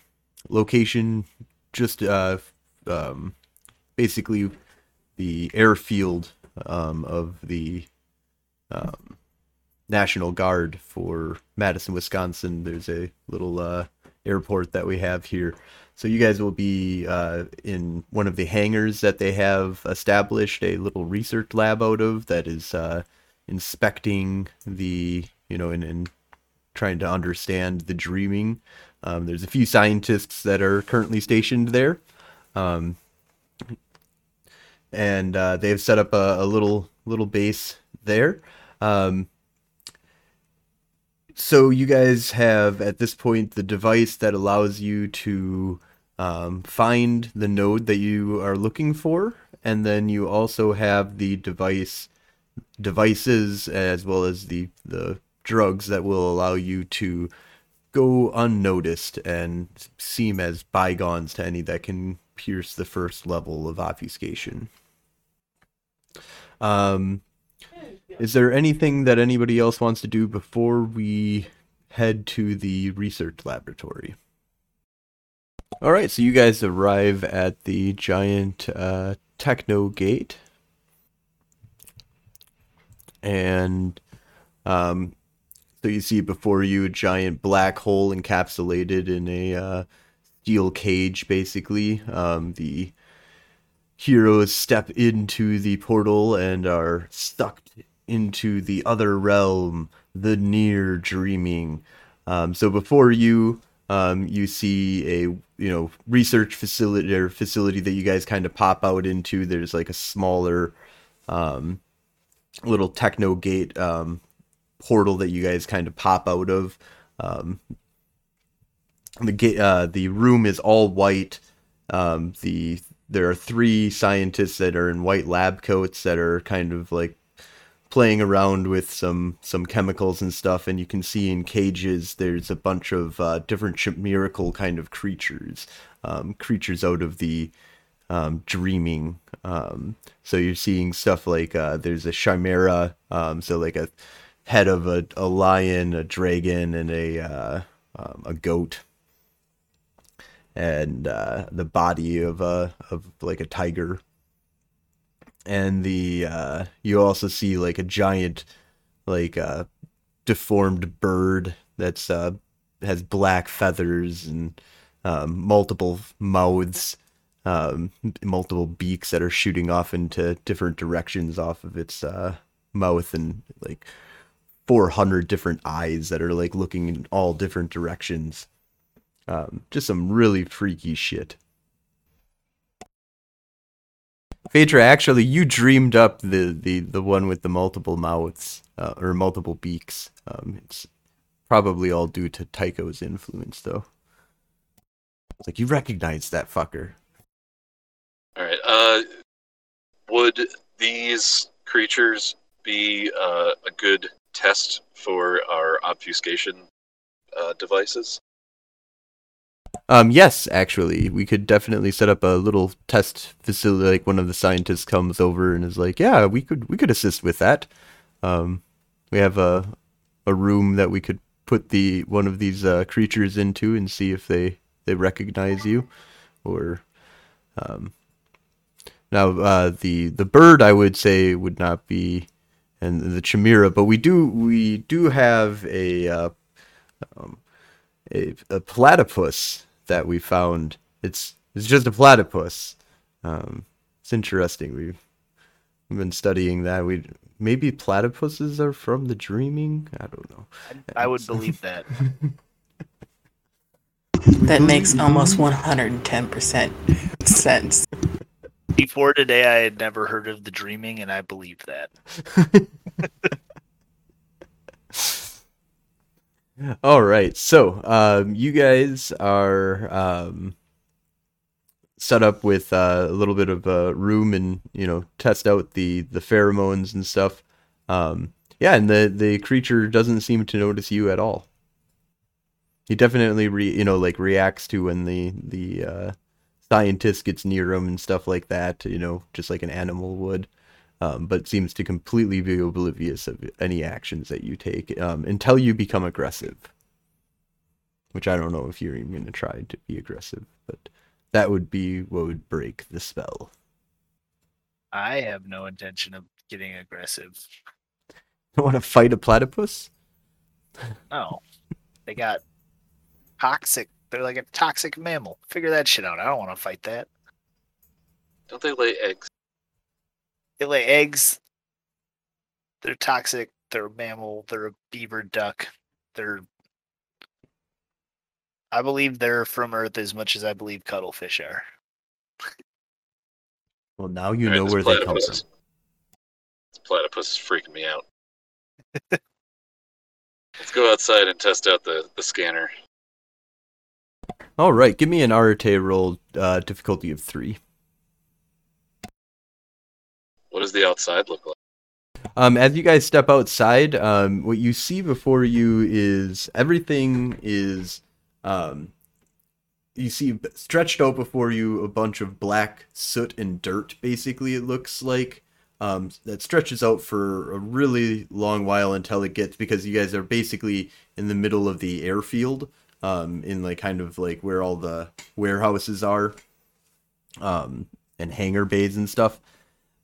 location just uh, um, basically the airfield um, of the um, National Guard for Madison, Wisconsin. There's a little uh, airport that we have here. So you guys will be uh, in one of the hangars that they have established a little research lab out of that is uh, inspecting the you know and, and trying to understand the dreaming. Um, there's a few scientists that are currently stationed there, um, and uh, they've set up a, a, little little base there. Um, so you guys have at this point the device that allows you to um, find the node that you are looking for, and then you also have the device devices as well as the the drugs that will allow you to go unnoticed and seem as boggans to any that can pierce the first level of obfuscation. Um, is there anything that anybody else wants to do before we head to the research laboratory? All right, so you guys arrive at the giant uh, techno gate, and um, so you see before you a giant black hole encapsulated in a uh, steel cage, basically. Um, the heroes step into the portal and are sucked into the other realm, the near dreaming. Um, so before you, um, you see a you know research facility or facility that you guys kind of pop out into. There's like a smaller um, little techno gate um, portal that you guys kind of pop out of. Um, the gate, uh, the room is all white. Um, the there are three scientists that are in white lab coats that are kind of like playing around with some some chemicals and stuff and you can see in cages there's a bunch of uh, different miracle kind of creatures um, creatures out of the um, dreaming um, so you're seeing stuff like uh, there's a chimera um, so like a head of a, a lion a dragon and a uh, um, a goat and uh, the body of a of like a tiger and the uh, you also see like a giant like uh, deformed bird that's uh, has black feathers and um, multiple mouths um, multiple beaks that are shooting off into different directions off of its uh, mouth and like 400 different eyes that are like looking in all different directions. Um, just some really freaky shit Phaedra, actually, you dreamed up the, the, the one with the multiple mouths uh, or multiple beaks. Um, it's probably all due to Tycho's influence, though. It's like you recognize that fucker. All right. Uh, would these creatures be uh, a good test for our obfuscation uh, devices? Um, yes, actually, we could definitely set up a little test facility. Like one of the scientists comes over and is like, "Yeah, we could we could assist with that." Um, we have a a room that we could put the one of these uh, creatures into and see if they they recognize you, or um, now uh, the the bird I would say would not be, and the chimera, but we do we do have a uh, um, a, a platypus that we found. It's it's just a platypus. Um, it's interesting. We've, we've been studying that. We maybe platypuses are from the dreaming. I don't know. I, I would believe that. [laughs] that makes almost one hundred and ten percent sense. Before today, I had never heard of the dreaming, and I believe that. [laughs] All right, so um, you guys are um, set up with uh, a little bit of a room and you know test out the the pheromones and stuff. Um, yeah, and the the creature doesn't seem to notice you at all. He definitely re, you know like reacts to when the the uh, scientist gets near him and stuff like that. You know, just like an animal would. Um, but seems to completely be oblivious of any actions that you take um, until you become aggressive. Which I don't know if you're even going to try to be aggressive, but that would be what would break the spell. I have no intention of getting aggressive. You want to fight a platypus? No, they got toxic. They're like a toxic mammal. Figure that shit out. I don't want to fight that. Don't they lay eggs? They lay eggs. They're toxic. They're a mammal. They're a beaver duck. They're. I believe they're from Earth as much as I believe cuttlefish are. Well, now you Alright, know this where they come from. This platypus is freaking me out. [laughs] Let's go outside and test out the, the scanner. All right, give me an Arete roll, uh, difficulty of three. What does the outside look like? Um, as you guys step outside, um, what you see before you is everything is, um, you see stretched out before you a bunch of black soot and dirt. Basically, it looks like um, that stretches out for a really long while until it gets because you guys are basically in the middle of the airfield, um, in like kind of like where all the warehouses are, um, and hangar bays and stuff.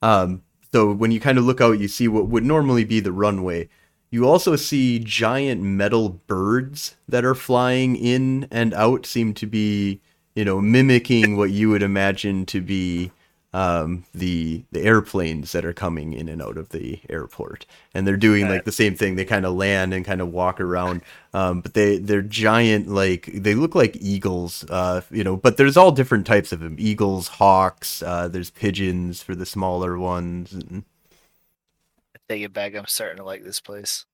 Um, so when you kind of look out, you see what would normally be the runway. You also see giant metal birds that are flying in and out, seem to be, you know, mimicking what you would imagine to be um, the the airplanes that are coming in and out of the airport, and they're doing like the same thing. They kind of land and kind of walk around, um, but they they're giant, like they look like eagles, uh, you know. But there's all different types of them: eagles, hawks. Uh, there's pigeons for the smaller ones. And, I take it back. I'm starting to like this place.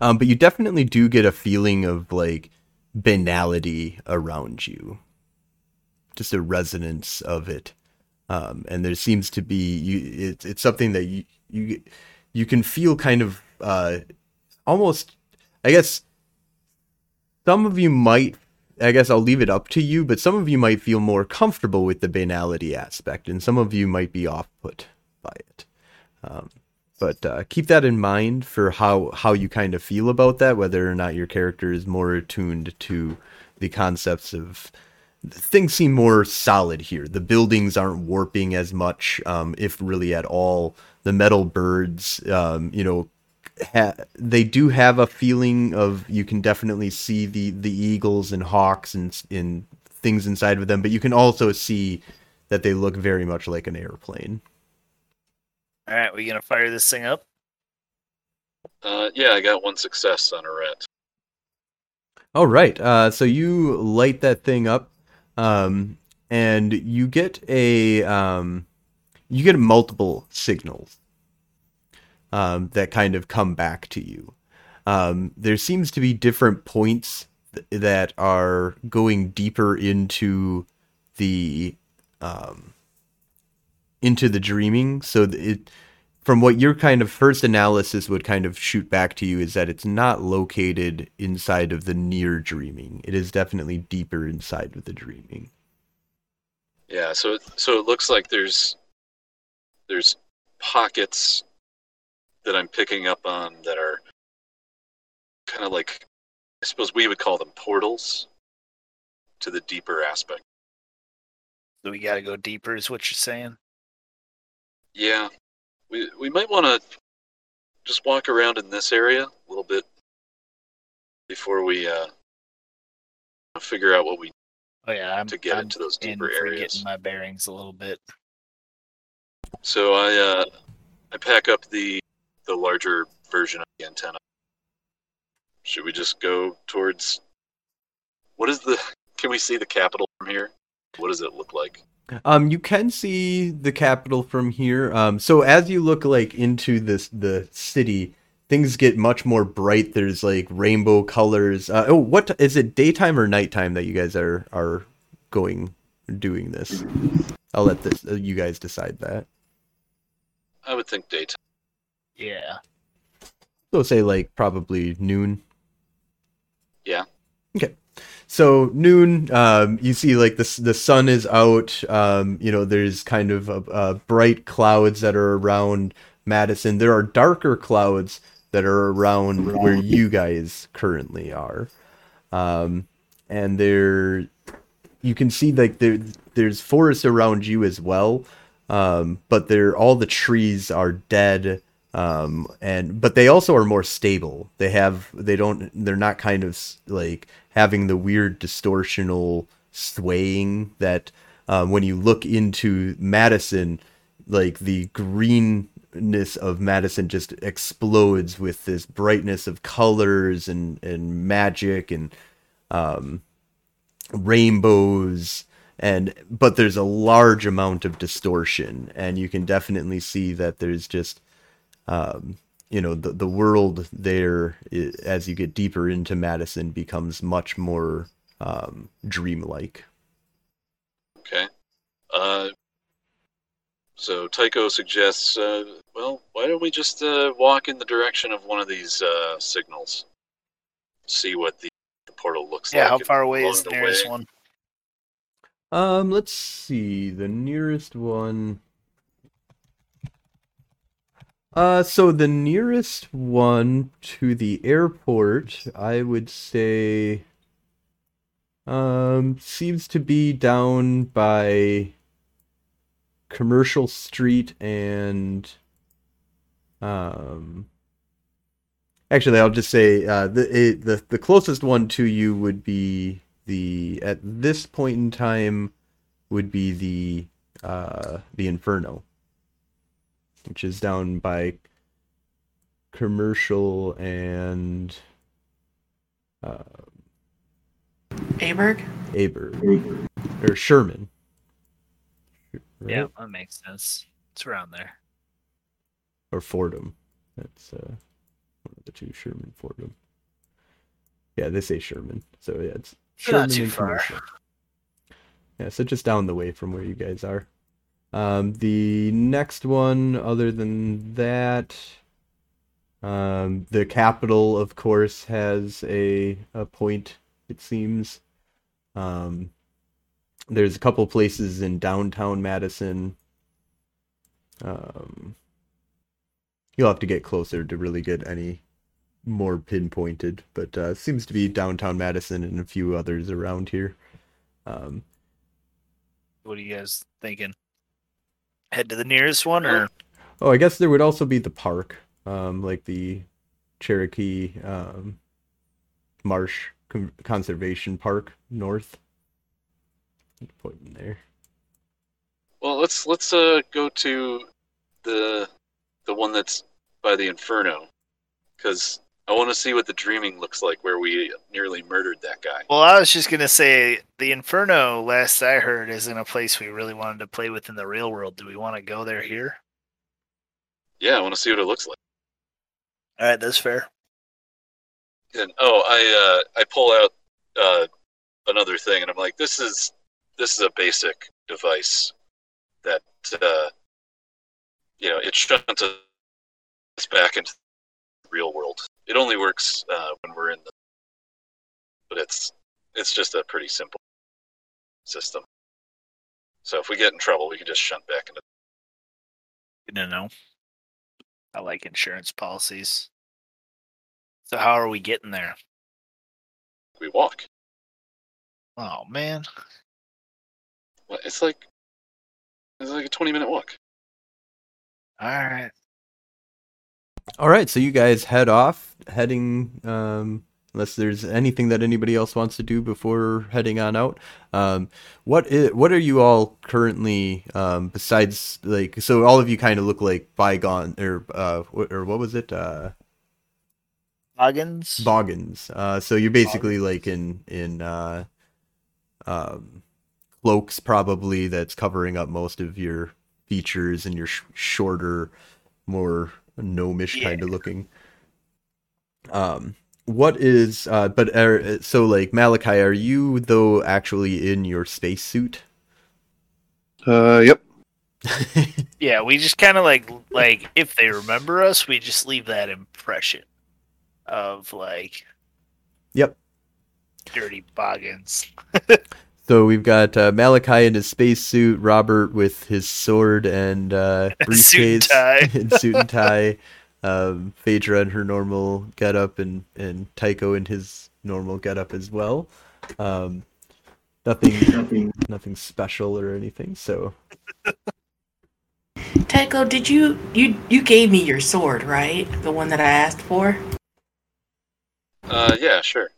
um, but you definitely do get a feeling of like banality around you, just a resonance of it. Um, and there seems to be you. It's it's something that you you you can feel kind of uh, almost. I guess some of you might. I guess I'll leave it up to you, but some of you might feel more comfortable with the banality aspect, and some of you might be off put by it. Um, but uh, keep that in mind for how how you kind of feel about that whether or not your character is more attuned to the concepts of things seem more solid here the buildings aren't warping as much um, if really at all the metal birds um, you know ha- they do have a feeling of you can definitely see the the eagles and hawks and in things inside of them but you can also see that they look very much like an airplane All right, we gonna fire this thing up? Uh, yeah, I got one success on arete. All right. Uh, so you light that thing up, um, and you get a um, you get multiple signals um, that kind of come back to you. Um, there seems to be different points th- that are going deeper into the um, into the dreaming. So it from what your kind of first analysis would kind of shoot back to you is that it's not located inside of the near dreaming. It is definitely deeper inside of the dreaming. Yeah, so it, so it looks like there's there's pockets that I'm picking up on that are kind of like I suppose we would call them portals to the deeper aspect. So we gotta go deeper, is what you're saying? Yeah, we we might want to just walk around in this area a little bit before we uh, figure out what we Oh yeah, I'm to get I'm into those deeper areas. getting my bearings a little bit. So I uh, I pack up the the larger version of the antenna. Should we just go towards? What is the? Can we see the capital from here? What does it look like? Um, you can see the capital from here. Um, so as you look like into this the city, things get much more bright. There's like rainbow colors. Uh, oh, what is it? Daytime or nighttime that you guys are are going doing this? I'll let this uh, you guys decide that. I would think daytime. Yeah. So say like probably noon. Yeah. Okay. So noon, um, you see like the the sun is out. Um, you know, there's kind of a, a bright clouds that are around Madison. There are darker clouds that are around where you guys currently are, um, and there you can see like there there's forests around you as well, um, but there all the trees are dead um and but they also are more stable they have they don't they're not kind of like having the weird distortional swaying that um, when you look into madison like the greenness of madison just explodes with this brightness of colors and and magic and um rainbows. And but there's a large amount of distortion and you can definitely see that there's just um, you know the the world there as you get deeper into Madison becomes much more um, dreamlike. Okay. Uh, so Tycho suggests, uh, well, why don't we just uh, walk in the direction of one of these uh, signals? See what the, the portal looks Yeah. like. Yeah, how far away is the the nearest way. one? Um, let's see the nearest one. Uh, so the nearest one to the airport, I would say, um, seems to be down by Commercial Street and, um, actually, I'll just say, uh, the it, the the closest one to you would be the at this point in time would be the uh the Inferno which is down by commercial and uh, Aberg? Aber or Sherman. Yeah, that makes sense. It's around there. Or Fordem. That's uh, one of the two. Sherman, Fordem. Yeah, they say Sherman. So yeah, it's Sherman Not too and far. commercial. Yeah, so just down the way from where you guys are. Um, the next one, other than that, um, the capital, of course, has a a point. It seems. Um, there's a couple places in downtown Madison. Um, you'll have to get closer to really get any more pinpointed, but uh, seems to be downtown Madison and a few others around here. Um, What are you guys thinking? Head to the nearest one, or Oh, I guess there would also be the park, um, like the Cherokee um, Marsh Con- Conservation Park North. Put in there. Well, let's let's uh go to the the one that's by the Inferno, because I want to see what the dreaming looks like where we nearly murdered that guy. well, I was just gonna say the Inferno. Last I heard, isn't a place we really wanted to play with in the real world. Do we want to go there here? Yeah, I want to see what it looks like. All right, that's fair. And oh, I uh I pull out uh another thing, and I'm like, this is this is a basic device that uh you know it shunts us back into the real world. It only works uh, when we're in the, but it's it's just a pretty simple system. So if we get in trouble, we can just shunt back into. Good to know. I like insurance policies. So how are we getting there? We walk. Oh man. It's like it's like a 20 minute walk. All right. All right, so you guys head off, heading. Um, unless there's anything that anybody else wants to do before heading on out. Um, what i- what are you all currently um, besides like? So all of you kind of look like bygone or uh, or what was it? Uh, Boggans. Boggans. Uh, so you're basically like in in uh, um, cloaks, probably that's covering up most of your features and your sh- shorter, more gnomish kind of looking. Um, what is uh, but are, so like Malachi, are you though actually in your spacesuit? Uh, yep. [laughs] Yeah, we just kind of like like if they remember us, we just leave that impression of like Yep. dirty boggans. [laughs] So we've got uh, Malachi in his spacesuit, Robert with his sword and uh, [laughs] briefcase, Suit and tie. [laughs] suit and tie, um, Phaedra in her normal getup, and and Tycho in his normal getup as well. Um, nothing, nothing, nothing special or anything. So [laughs] Tycho, did you you you gave me your sword, right? The one that I asked for. Uh, yeah, sure.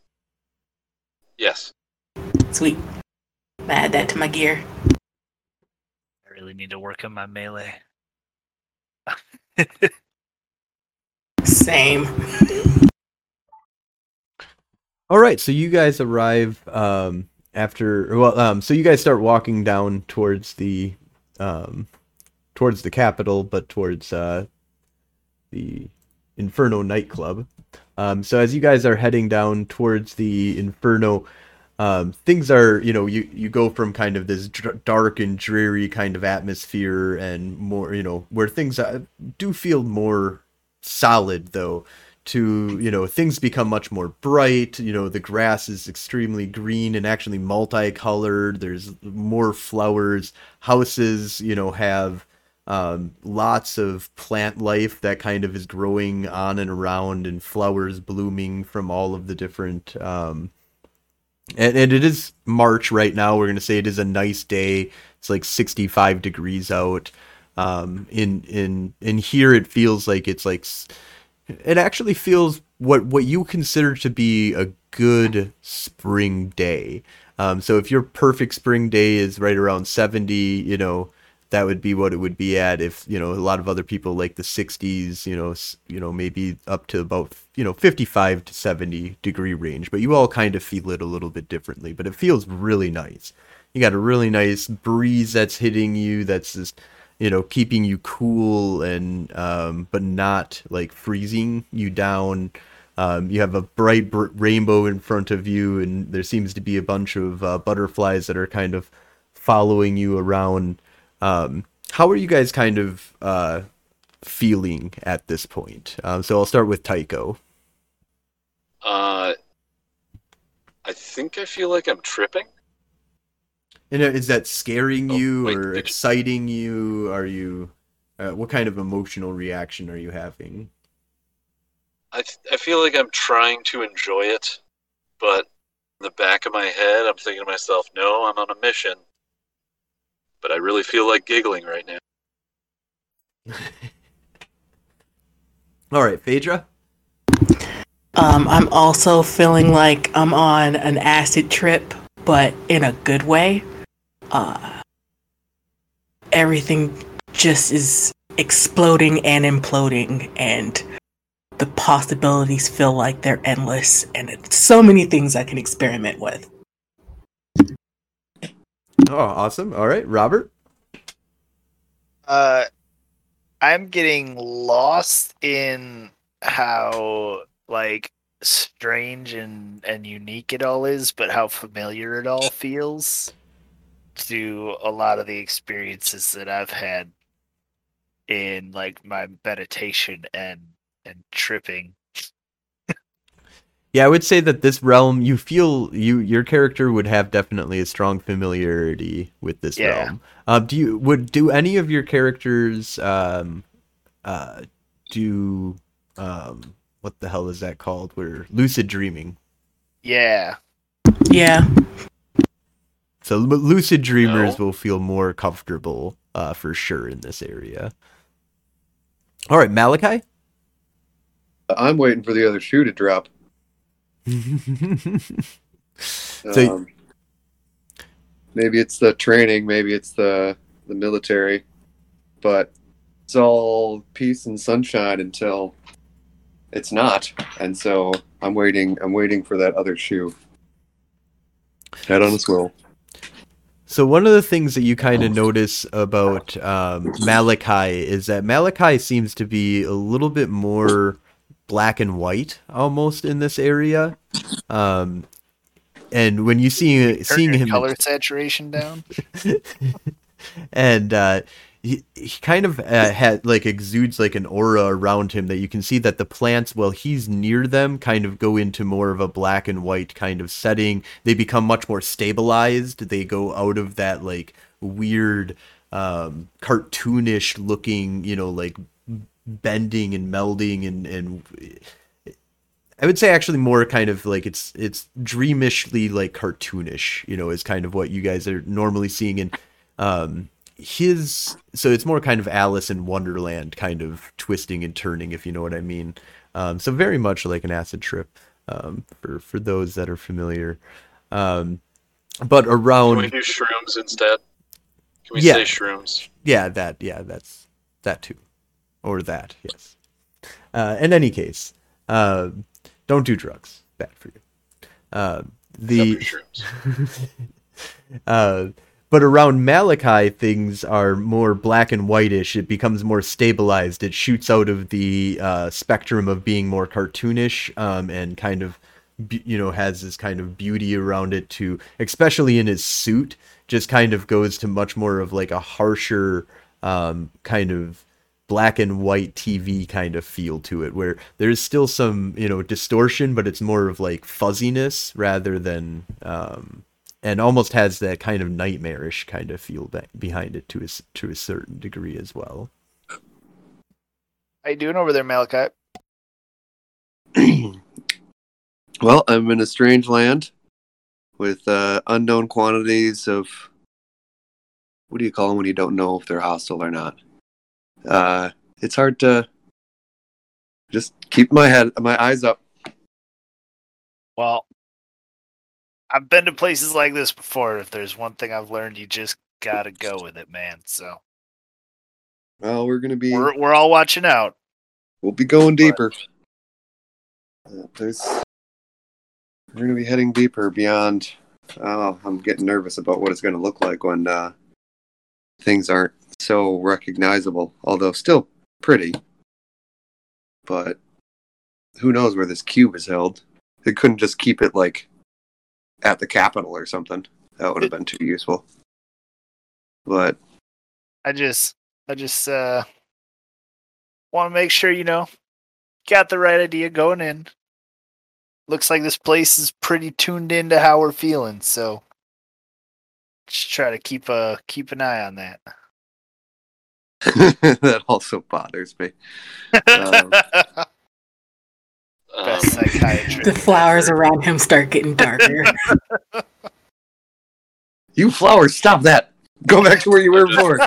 Yes. Sweet. I add that to my gear. I really need to work on my melee. Same. All right, so you guys arrive um, after well, um, so you guys start walking down towards the um, towards the capital, but towards uh, the Inferno nightclub. Um, so as you guys are heading down towards the Inferno, um, things are you know you you go from kind of this dr- dark and dreary kind of atmosphere and more you know where things uh, do feel more solid though to you know things become much more bright you know the grass is extremely green and actually multicolored there's more flowers houses you know have um, lots of plant life that kind of is growing on and around and flowers blooming from all of the different um, and, and it is march right now. We're going to say it is a nice day. It's like 65 degrees out. Um, in in in here it feels like it's like it actually feels what what you consider to be a good spring day. Um, so if your perfect spring day is right around 70, you know, that would be what it would be at if, you know, a lot of other people like the 60s, you know, you know, maybe up to about, you know, 55 to 70 degree range, but you all kind of feel it a little bit differently, but it feels really nice. You got a really nice breeze that's hitting you that's just you know keeping you cool and um, but not like freezing you down um, you have a bright br- rainbow in front of you and there seems to be a bunch of uh, butterflies that are kind of following you around um, how are you guys kind of uh, feeling at this point um, so i'll start with tycho Uh, I think I feel like I'm tripping. and uh, is that scaring Oh, you wait, or exciting you are you uh, what kind of emotional reaction are you having I th- I feel like I'm trying to enjoy it, but in the back of my head, I'm thinking to myself, "No, I'm on a mission." But I really feel like giggling right now. [laughs] all right phaedra Um, I'm also feeling like I'm on an acid trip, but in a good way. Uh, everything just is exploding and imploding, and the possibilities feel like they're endless, and it's so many things I can experiment with. Oh, awesome. All right, Robert. Uh, I'm getting lost in how like strange and and unique it all is, but how familiar it all feels to a lot of the experiences that I've had in like my meditation and and tripping. Yeah, I would say that this realm, you feel you your character would have definitely a strong familiarity with this Yeah. realm. Um, do you would do any of your characters um, uh, do um, what the hell is that called? Where lucid dreaming. Yeah. Yeah. So lucid dreamers No. will feel more comfortable uh, for sure in this area. All right, Malachi. I'm waiting for the other shoe to drop. [laughs] So- Um, maybe it's the training, maybe it's the the military, but it's all peace and sunshine until it's not. And so I'm waiting. I'm waiting for that other shoe. Head on a swivel. So one of the things that you kind of notice about um, Malachi is that Malachi seems to be a little bit more black and white almost in this area. Um, and when you see seeing him color saturation down. [laughs] and uh, he, he kind of uh, had like exudes like an aura around him that you can see that the plants while he's near them kind of go into more of a black and white kind of setting they become much more stabilized they go out of that like weird um cartoonish looking you know like bending and melding and and I would say actually more kind of like it's it's dreamishly like cartoonish, you know, is kind of what you guys are normally seeing in um his so it's more kind of Alice in Wonderland kind of twisting and turning if you know what I mean. Um so very much like an acid trip um for for those that are familiar. Um but around Can we do shrooms instead? Can we Yeah. say shrooms? yeah, that yeah, that's that too. Or that, yes. Uh in any case, uh don't do drugs. Bad for you. Uh the Except for shrooms. [laughs] Uh, but around Malachi, things are more black and whitish. It becomes more stabilized. It shoots out of the uh, spectrum of being more cartoonish um, and kind of, you know, has this kind of beauty around it to, especially in his suit, just kind of goes to much more of like a harsher um, kind of black and white TV kind of feel to it, where there's still some, you know, distortion, but it's more of like fuzziness rather than. Um, and almost has that kind of nightmarish kind of feel be- behind it to a, s- to a certain degree as well. How you doing over there, Malachi? [clears throat] well, I'm in a strange land with uh, unknown quantities of what do you call them when you don't know if they're hostile or not? Uh, it's hard to just keep my head, my eyes up. Well, I've been to places like this before. If there's one thing I've learned, you just gotta go with it, man. So Well, we're gonna be, we're we're all watching out. we'll be going deeper. Uh, there's, we're gonna be heading deeper beyond. Oh, I'm getting nervous about what it's gonna look like when uh, things aren't so recognizable. Although still pretty, but who knows where this cube is held? They couldn't just keep it like at the Capitol or something. That would have been too useful. But I just I just uh want to make sure you know got the right idea going in. Looks like this place is pretty tuned into how we're feeling, so just try to keep a keep an eye on that. [laughs] that also bothers me. Um, [laughs] Best psychiatrist. The flowers around him start getting darker. [laughs] You flowers, stop that! Go back to where you were before.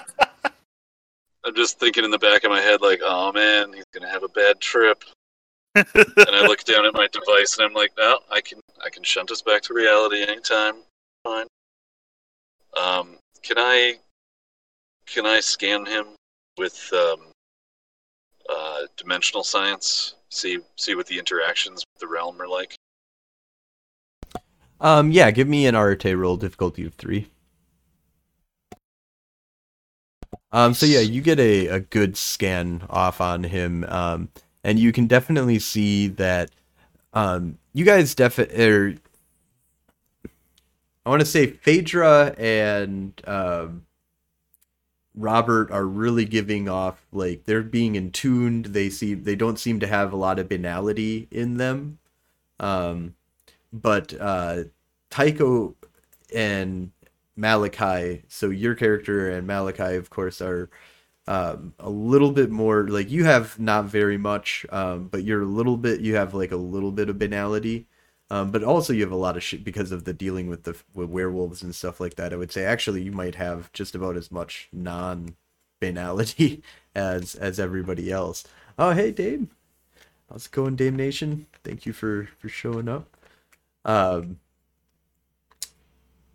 I'm just thinking in the back of my head, like, oh man, he's gonna have a bad trip. and I look down at my device and I'm like, no, I can, I can shunt us back to reality anytime. Fine. Um, can I, can I scan him with um, uh, dimensional science? See, see what the interactions with the realm are like. Um, yeah, give me an Arete roll, difficulty of three. Um, so yeah, you get a, a good scan off on him, um, and you can definitely see that, um, you guys definitely, er, I want to say Phaedra and, um, Robert are really giving off, like, they're being in tuned, they see, they don't seem to have a lot of banality in them, um, but, uh, Tycho and Malachi, so your character and Malachi, of course, are um, a little bit more like you have not very much, um, but you're a little bit. You have like a little bit of banality, um, but also you have a lot of shit because of the dealing with the with werewolves and stuff like that. I would say actually you might have just about as much non banality [laughs] as as everybody else. Oh hey Dame, how's it going, Dame Nation? Thank you for for showing up. Um,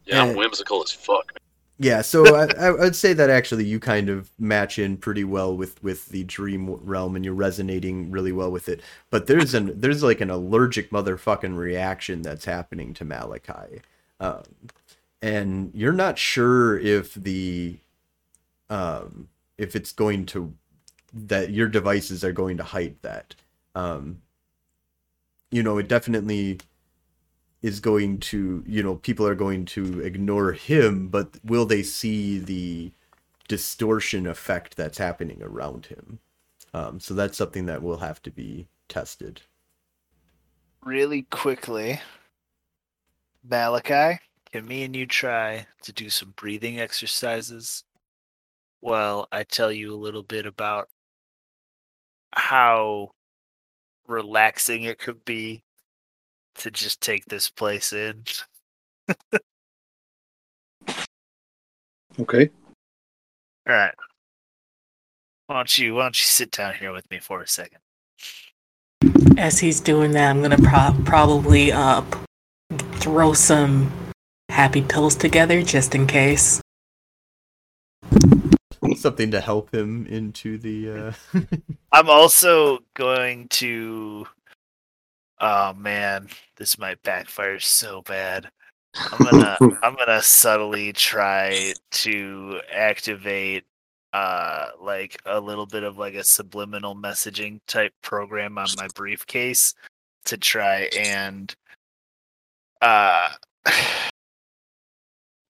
Yeah, I'm Uh, whimsical as fuck. Yeah, so I, I would say that actually you kind of match in pretty well with with the dream realm, and you're resonating really well with it. But there's an there's like an allergic motherfucking reaction that's happening to Malachi, um, and you're not sure if the um, if it's going to that your devices are going to hide that. Um, you know, it definitely is going to, you know, people are going to ignore him, but will they see the distortion effect that's happening around him? Um, so that's something that will have to be tested. Really quickly, Malachi, can me and you try to do some breathing exercises? while I tell you a little bit about how relaxing it could be to just take this place in. Okay. All right. Why don't you why don't you sit down here with me for a second? As he's doing that, I'm gonna pro- probably uh throw some happy pills together just in case. Something to help him into the. Uh... [laughs] I'm also going to Oh man, this might backfire so bad. I'm gonna [laughs] I'm gonna subtly try to activate uh like a little bit of like a subliminal messaging type program on my briefcase to try and uh [sighs]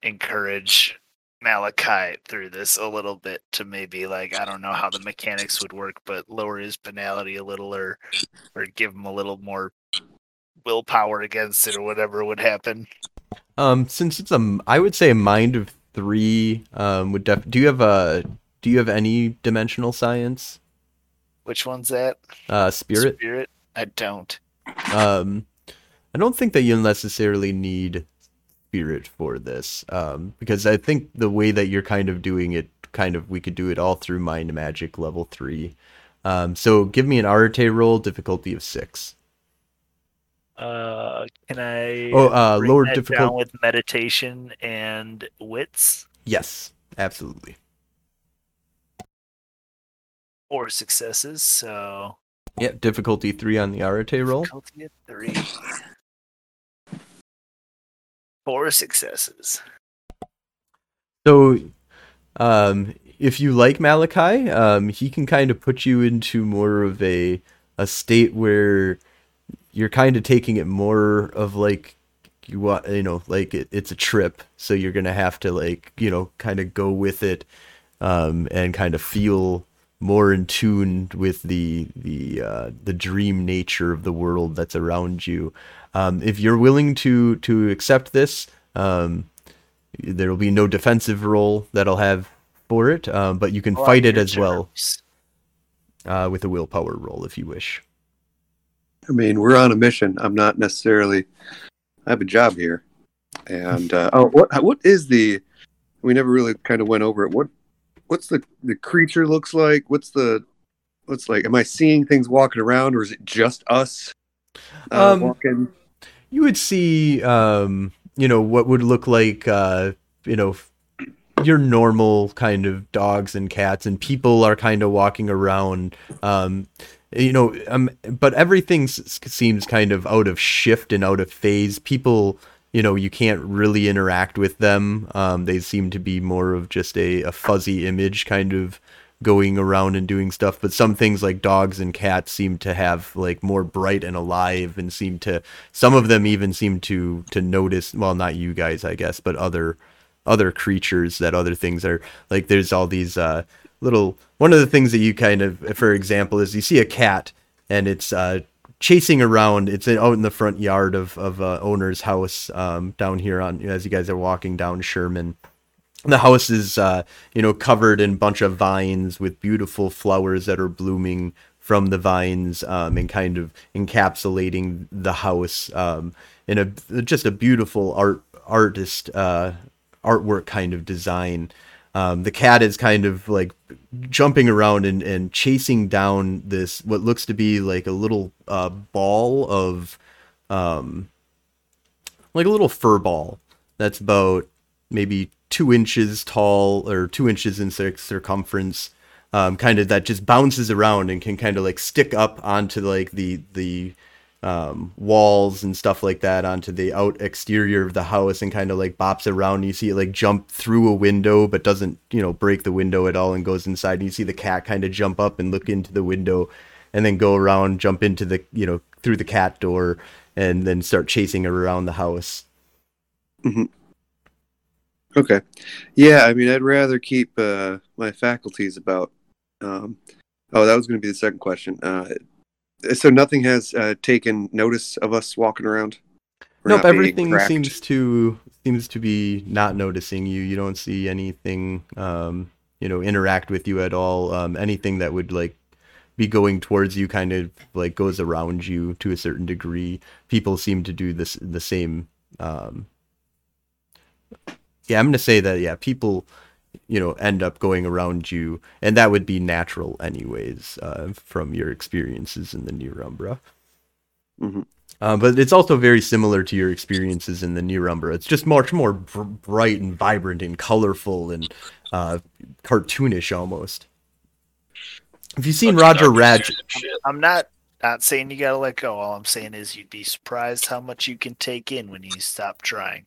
encourage Malachi through this a little bit to maybe like I don't know how the mechanics would work, but lower his banality a little or or give him a little more willpower against it or whatever would happen. Um, since it's a, I would say a mind of three. Um, would def- do you have a do you have any dimensional science? Which one's that? Uh, spirit. Spirit. I don't. Um, I don't think that you'll necessarily need spirit for this. Um, because I think the way that you're kind of doing it, kind of we could do it all through mind magic level three. Um, so give me an Arete roll, difficulty of six. Uh, can I? Oh, uh, lower difficulty with meditation and wits Yes, absolutely. Four successes. So Yep, difficulty three on the Arete roll. difficulty three. Four successes. So, um, if you like Malachi, um, he can kind of put you into more of a a state where you're kind of taking it more of like you want, you know, like it, it's a trip. So you're gonna have to like, you know, kind of go with it, um, and kind of feel more in tune with the the uh, the dream nature of the world that's around you. Um, if you're willing to to accept this, um, there will be no defensive role that I'll have for it, um, but you can On fight it your as well uh, with a willpower roll if you wish. I mean, we're on a mission. I'm not necessarily. I have a job here, and uh, oh, what what is the? We never really kind of went over it. What what's the the creature looks like? What's the what's like? Am I seeing things walking around, or is it just us uh, Um, walking? You would see, um, you know, what would look like, uh, you know, your normal kind of dogs and cats, and people are kind of walking around. Um, you know, um, but everything seems kind of out of shift and out of phase. People, you know, you can't really interact with them. Um, they seem to be more of just a, a fuzzy image kind of going around and doing stuff. But some things like dogs and cats seem to have like more bright and alive and seem to, some of them even seem to, to notice, well, not you guys, I guess, but other, other creatures that other things are like, there's all these, uh, little, one of the things that you kind of, for example, is you see a cat and it's, uh, chasing around. It's out in the front yard of of uh, owner's house um, down here on as you guys are walking down Sherman. The house is uh, you know covered in a bunch of vines with beautiful flowers that are blooming from the vines um, and kind of encapsulating the house um, in a just a beautiful art artist uh, artwork kind of design. Um, the cat is kind of like jumping around and, and chasing down this what looks to be like a little uh, ball of um, like a little fur ball that's about maybe two inches tall or two inches in circumference um, kind of that just bounces around and can kind of like stick up onto like the the um, walls and stuff like that onto the out exterior of the house and kind of like bops around. You see it like jump through a window, but doesn't you know break the window at all and goes inside. And you see the cat kind of jump up and look into the window, and then go around, jump into the you know through the cat door and then start chasing around the house. Okay. Yeah, I mean, I'd rather keep uh, my faculties about. Um, oh, that was going to be the second question. Uh, so nothing has uh, taken notice of us walking around. We're nope, everything seems to seems to be not noticing you. You don't see anything, um, you know, interact with you at all. Um, anything that would like be going towards you kind of like goes around you to a certain degree. People seem to do this the same. Um, yeah, I'm gonna say that. Yeah, people, you know, end up going around you, and that would be natural anyways uh, from your experiences in the Near Umbra. Mhm. Uh, but it's also very similar to your experiences in the Near Umbra. It's just much more br- bright and vibrant and colorful and uh, cartoonish almost. Have you seen Bunch Roger dark Raj? suit and shit. I'm not not saying you gotta let go. All I'm saying is you'd be surprised how much you can take in when you stop trying.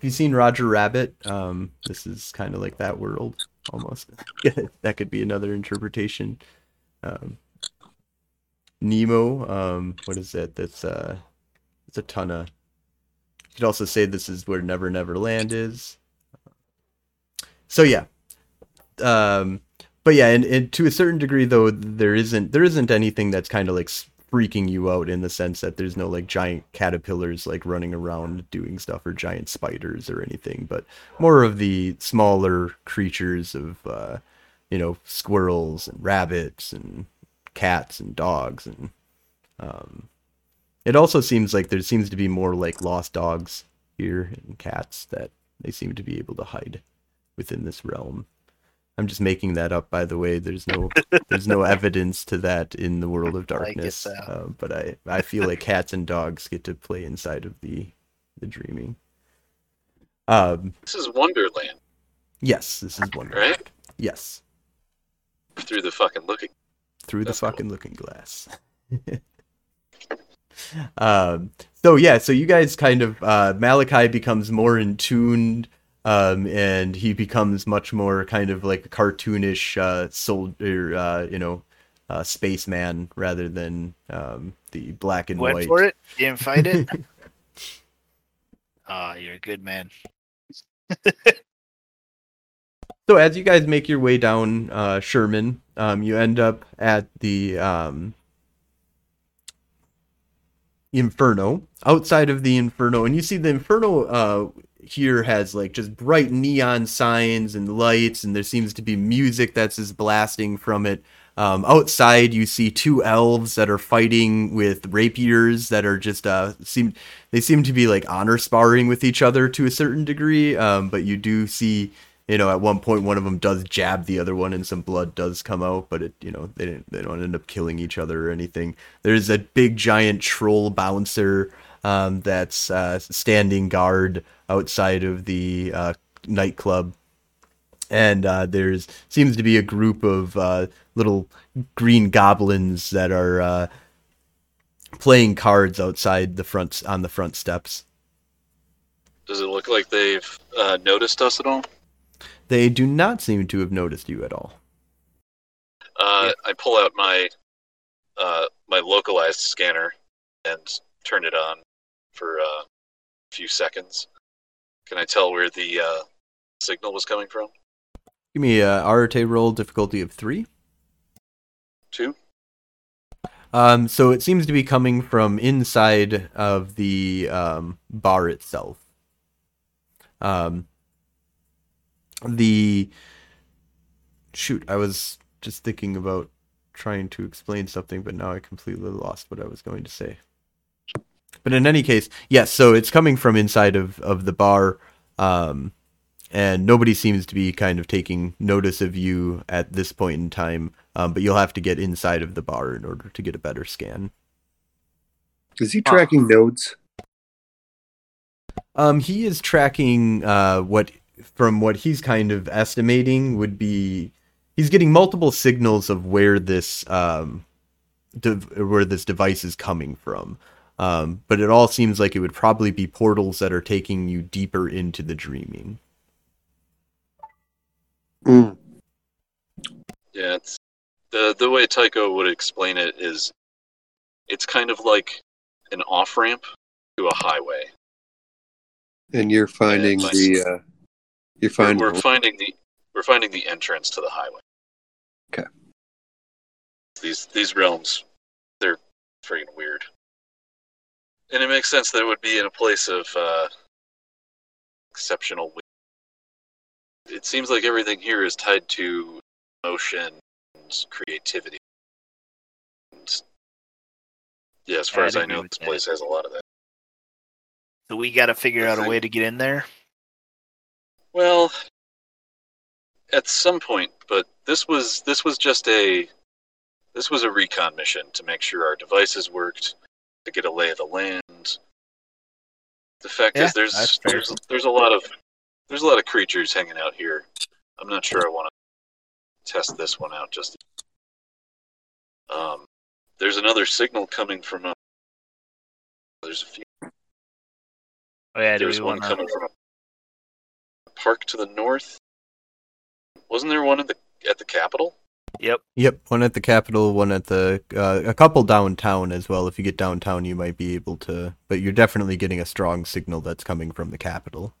You seen Roger Rabbit? Um, this is kind of like that world almost. [laughs] that could be another interpretation. Um, Nemo. Um, what is it? That's uh, it's a ton of. You could also say this is where Never Never Land is. So yeah, um, but yeah, and, and to a certain degree though, there isn't there isn't anything that's kind of like freaking you out in the sense that there's no like giant caterpillars like running around doing stuff or giant spiders or anything, but more of the smaller creatures of uh, you know squirrels and rabbits and cats and dogs and um, it also seems like there seems to be more like lost dogs here and cats that they seem to be able to hide within this realm. I'm just making that up, by the way. There's no there's no evidence to that in the world of [laughs] I get darkness. that. Uh, but I I feel like cats and dogs get to play inside of the the dreaming. Um. This is Wonderland Yes, this is Wonderland. Right? Yes, through the fucking looking. through the That's cool. fucking looking glass. [laughs] um. So yeah, so you guys kind of uh, Malachi becomes more in tune. Um, and he becomes much more kind of like a cartoonish uh, soldier, uh, you know, uh, spaceman rather than um, the black and Went white. for it. You didn't [laughs] fight it. Ah, you're a good man. [laughs] So as you guys make your way down uh, Sherman, um, you end up at the um, Inferno. Outside of the Inferno, and you see the Inferno uh, here has like just bright neon signs and lights, and there seems to be music that's just blasting from it. Um, outside, you see two elves that are fighting with rapiers that are just uh, seem they seem to be like honor sparring with each other to a certain degree. Um, but you do see you know, at one point one of them does jab the other one and some blood does come out, but it, you know, they didn't, they don't end up killing each other or anything. There's a big giant troll bouncer um, that's uh, standing guard outside of the uh, nightclub. And uh, there's seems to be a group of uh, little green goblins that are uh, playing cards outside the front on the front steps. Does it look like they've uh, noticed us at all? They do not seem to have noticed you at all. Uh, I pull out my uh, my localized scanner and turn it on for uh, a few seconds. Can I tell where the uh, signal was coming from? Give me a Arete roll difficulty of three. Two. Um, so it seems to be coming from inside of the um, bar itself. Um, the shoot, I was just thinking about trying to explain something, but now I completely lost what I was going to say. But in any case, yes. So it's coming from inside of of the bar. Um, and nobody seems to be kind of taking notice of you at this point in time. Um, but you'll have to get inside of the bar in order to get a better scan. Is he tracking nodes? Um, he is tracking uh, what, from what he's kind of estimating, would be he's getting multiple signals of where this um, dev- where this device is coming from. Um, but it all seems like it would probably be portals that are taking you deeper into the dreaming. Mm. Yeah, it's the the way Tycho would explain it is it's kind of like an off ramp to a highway. And you're finding Yeah, my- the uh, you're We're, finding we're finding the we're finding the entrance to the highway. Okay. These these realms, they're freaking weird, and it makes sense that it would be in a place of uh, exceptional. It seems like everything here is tied to emotion, and creativity. And, yeah, as far I'd as I know, this that. place has a lot of that. So we got to figure The out a way to get in there. Well, at some point, but this was this was just a this was a recon mission to make sure our devices worked, to get a lay of the land. The fact Yeah, is, there's there's there's a lot of there's a lot of creatures hanging out here. I'm not sure I want to test this one out just. Um, there's another signal coming from a. There's a few. Oh yeah, There's one coming from a park to the north. Wasn't there one at the at the Capitol? Yep. Yep, one at the Capitol, one at the uh, a couple downtown as well. If you get downtown, you might be able to, but you're definitely getting a strong signal that's coming from the Capitol.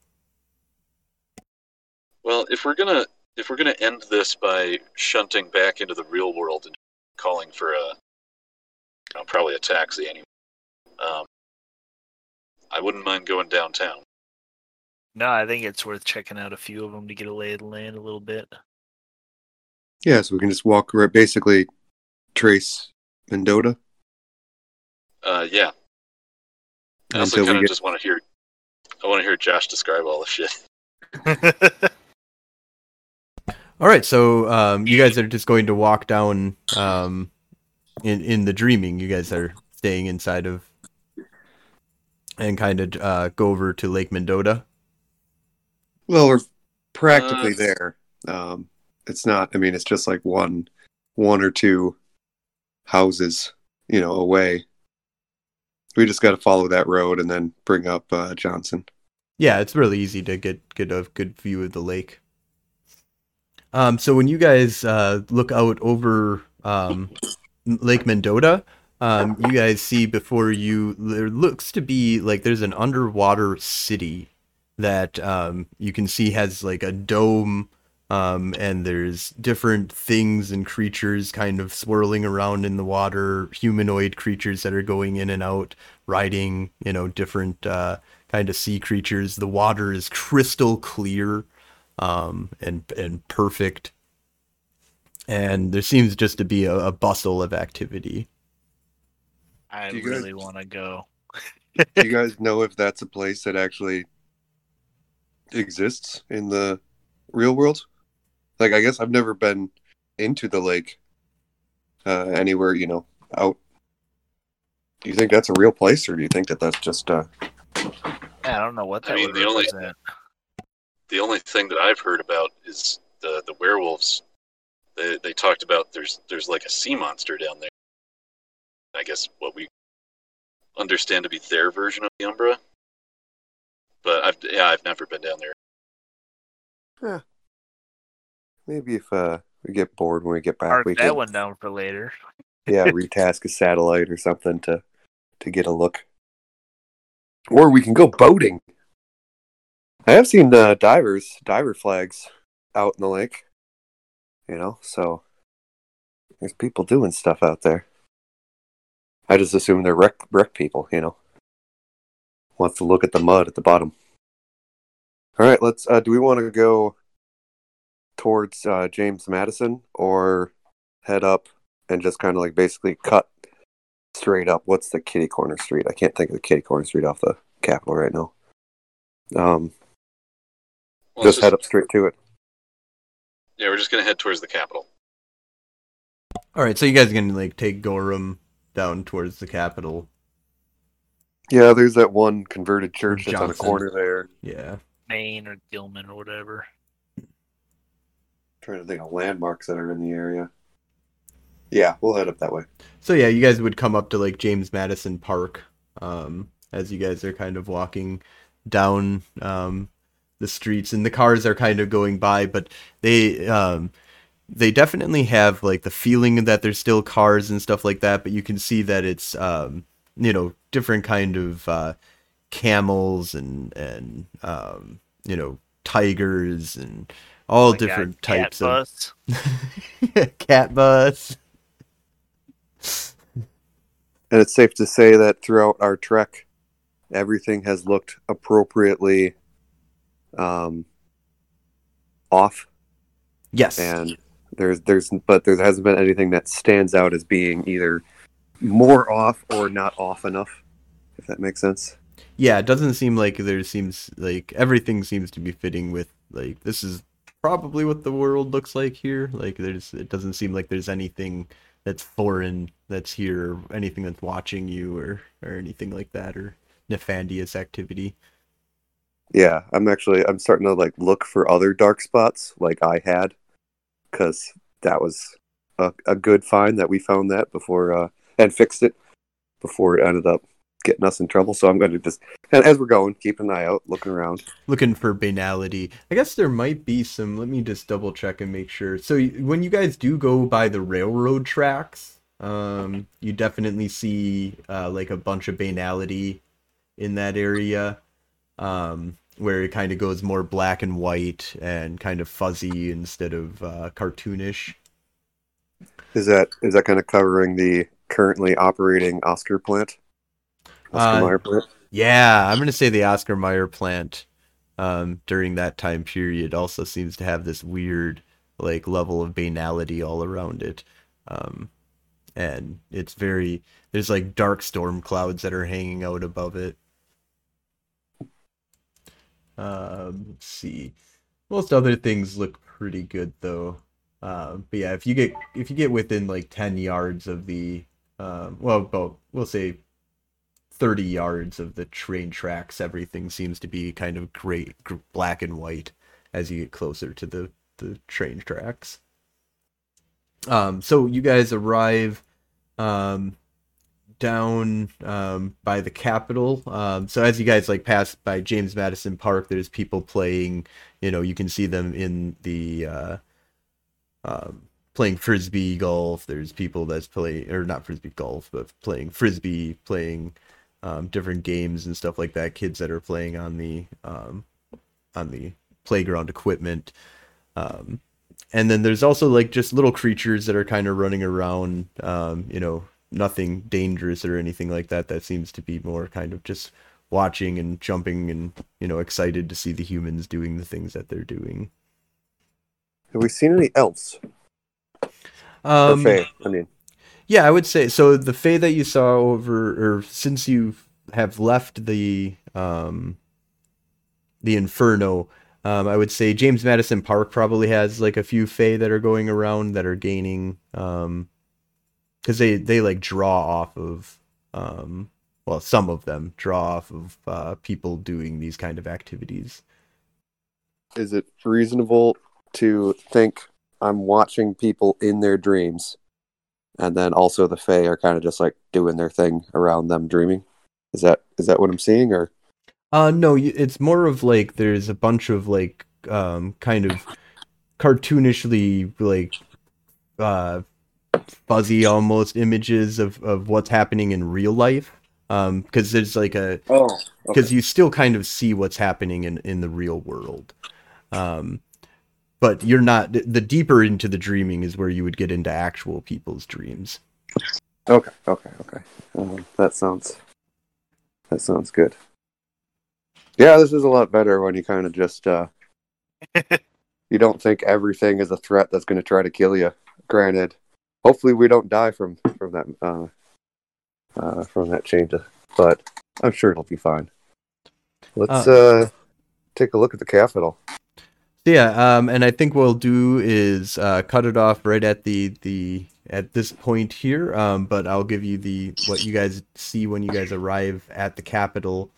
Well, if we're gonna if we're gonna end this by shunting back into the real world and calling for a you know, probably a taxi anyway, um, I wouldn't mind going downtown. No, I think it's worth checking out a few of them to get a lay of the land a little bit. Yeah, so we can just walk right basically trace Mendota Uh, yeah. I also kind of get just want to hear. I want to hear Josh describe all the shit. [laughs] All right, so um, you guys are just going to walk down um, in in the dreaming. You guys are staying inside of and kind of uh, go over to Lake Mendota. well, we're practically Uh, there. Um, it's not. I mean, it's just like one, one or two houses, you know, away. We just got to follow that road and then bring up uh, Johnson. Yeah, it's really easy to get get a good view of the lake. Um, so when you guys uh, look out over um, Lake Mendota, um, you guys see before you there looks to be like there's an underwater city that um, you can see has like a dome um, and there's different things and creatures kind of swirling around in the water humanoid creatures that are going in and out riding you know different uh, kind of sea creatures the water is crystal clear um, and and perfect and there seems just to be a, a bustle of activity I guys- really want to go. [laughs] Do you guys know if that's a place that actually exists in the real world? Like, I guess I've never been into the lake uh, anywhere, you know, out. Do you think that's a real place, or do you think that that's just uh, I don't know what that. I mean, the only- represent. The only thing that I've heard about is the the werewolves. They they talked about there's there's like a sea monster down there. I guess what we understand to be their version of the Umbra. But I've yeah I've never been down there. Maybe if uh, we get bored when we get back, Mark we that can one down for later. yeah [laughs] retask a satellite or something to to get a look, or we can go boating. I have seen uh, divers diver flags out in the lake, you know, so there's people doing stuff out there. I just assume they're wreck wreck people, you know. Wants to look at the mud at the bottom. All right, let's. Uh, do we want to go towards uh, James Madison or head up and just kind of like basically cut straight up? What's the kitty corner street? I can't think of the kitty corner street off the Capitol right now. Um, Well, it's just head up straight to it. Yeah, we're just gonna head towards the Capitol. all right so you guys are gonna like take gorham down towards the Capitol. Yeah, there's that one converted church that's on a Johnson. corner there. yeah Maine or Gilman or whatever. Trying to think of landmarks that are in the area. Yeah, we'll head up that way. So yeah, you guys would come up to like James Madison Park um, as you guys are kind of walking down um, the streets, and the cars are kind of going by, but they um, they definitely have like the feeling that there's still cars and stuff like that, but you can see that it's um, you know different kind of uh, camels and and um, you know tigers and all Oh my God, different cat types of bus. [laughs] cat bus. And it's safe to say that throughout our trek, everything has looked appropriately um, off, Yes. and there's there's but there hasn't been anything that stands out as being either more off or not off enough. If that makes sense. yeah, it doesn't seem like there seems like everything seems to be fitting with like this is probably what the world looks like here. Like there's it doesn't seem like there's anything that's foreign that's here or anything that's watching you or or anything like that or nefarious activity. Yeah, I'm actually I'm starting to like look for other dark spots like I had, because that was a, a good find that we found that before uh, and fixed it before it ended up getting us in trouble. So I'm going to just and as we're going, keep an eye out, looking around. Looking for banality. I guess there might be some. Let me just double check and make sure. So when you guys do go by the railroad tracks, um, you definitely see uh, like a bunch of banality in that area, um, where it kind of goes more black and white and kind of fuzzy instead of uh, cartoonish. Is that is that kind of covering the currently operating Oscar plant? Oscar Uh, Mayer plant. Yeah, I'm gonna say the Oscar Mayer plant um, during that time period also seems to have this weird like level of banality all around it, um, and it's very there's like dark storm clouds that are hanging out above it. Um, let's see, most other things look pretty good though. Um, but yeah, if you get if you get within like ten yards of the um, well, well, we'll say 30 yards of the train tracks, everything seems to be kind of gray, black and white as you get closer to the, the train tracks. Um, so you guys arrive um, down um, by the Capitol. Um, so as you guys like pass by James Madison Park, there's people playing. You know, you can see them in the uh, um, playing frisbee golf. There's people that's playing or not frisbee golf, but playing frisbee, playing um, different games and stuff like that. Kids that are playing on the um, on the playground equipment. Um, and then there's also like just little creatures that are kind of running around. Um, you know, nothing dangerous or anything like that. That seems to be more kind of just watching and jumping and you know excited to see the humans doing the things that they're doing. Have we seen any elves? Um, Fae? I mean, Yeah, I would say so. The Fae that you saw over, or since you have left the um, the Inferno, um, I would say James Madison Park probably has like a few Fae that are going around that are gaining, um, because they they like draw off of, um, well, some of them draw off of uh, people doing these kind of activities. is it reasonable to think I'm watching people in their dreams, and then also the Fae are kind of just like doing their thing around them dreaming? Is that is that what I'm seeing, or Uh, no, it's more of like there's a bunch of like um kind of cartoonishly like uh fuzzy almost images of of what's happening in real life. Um, because there's like a oh, because you still kind of see what's happening in in the real world. Um, but you're not the- the deeper into the dreaming is where you would get into actual people's dreams. okay, okay, okay. Um, that sounds that sounds good. Yeah, this is a lot better when you kind of just uh, [laughs] you don't think everything is a threat that's going to try to kill you. Granted, hopefully we don't die from from that uh, uh, from that change, but I'm sure it'll be fine. Let's uh, take a look at the Capitol. So yeah, um, and I think what we'll do is uh, cut it off right at the the at this point here. Um, but I'll give you the what you guys see when you guys arrive at the Capitol.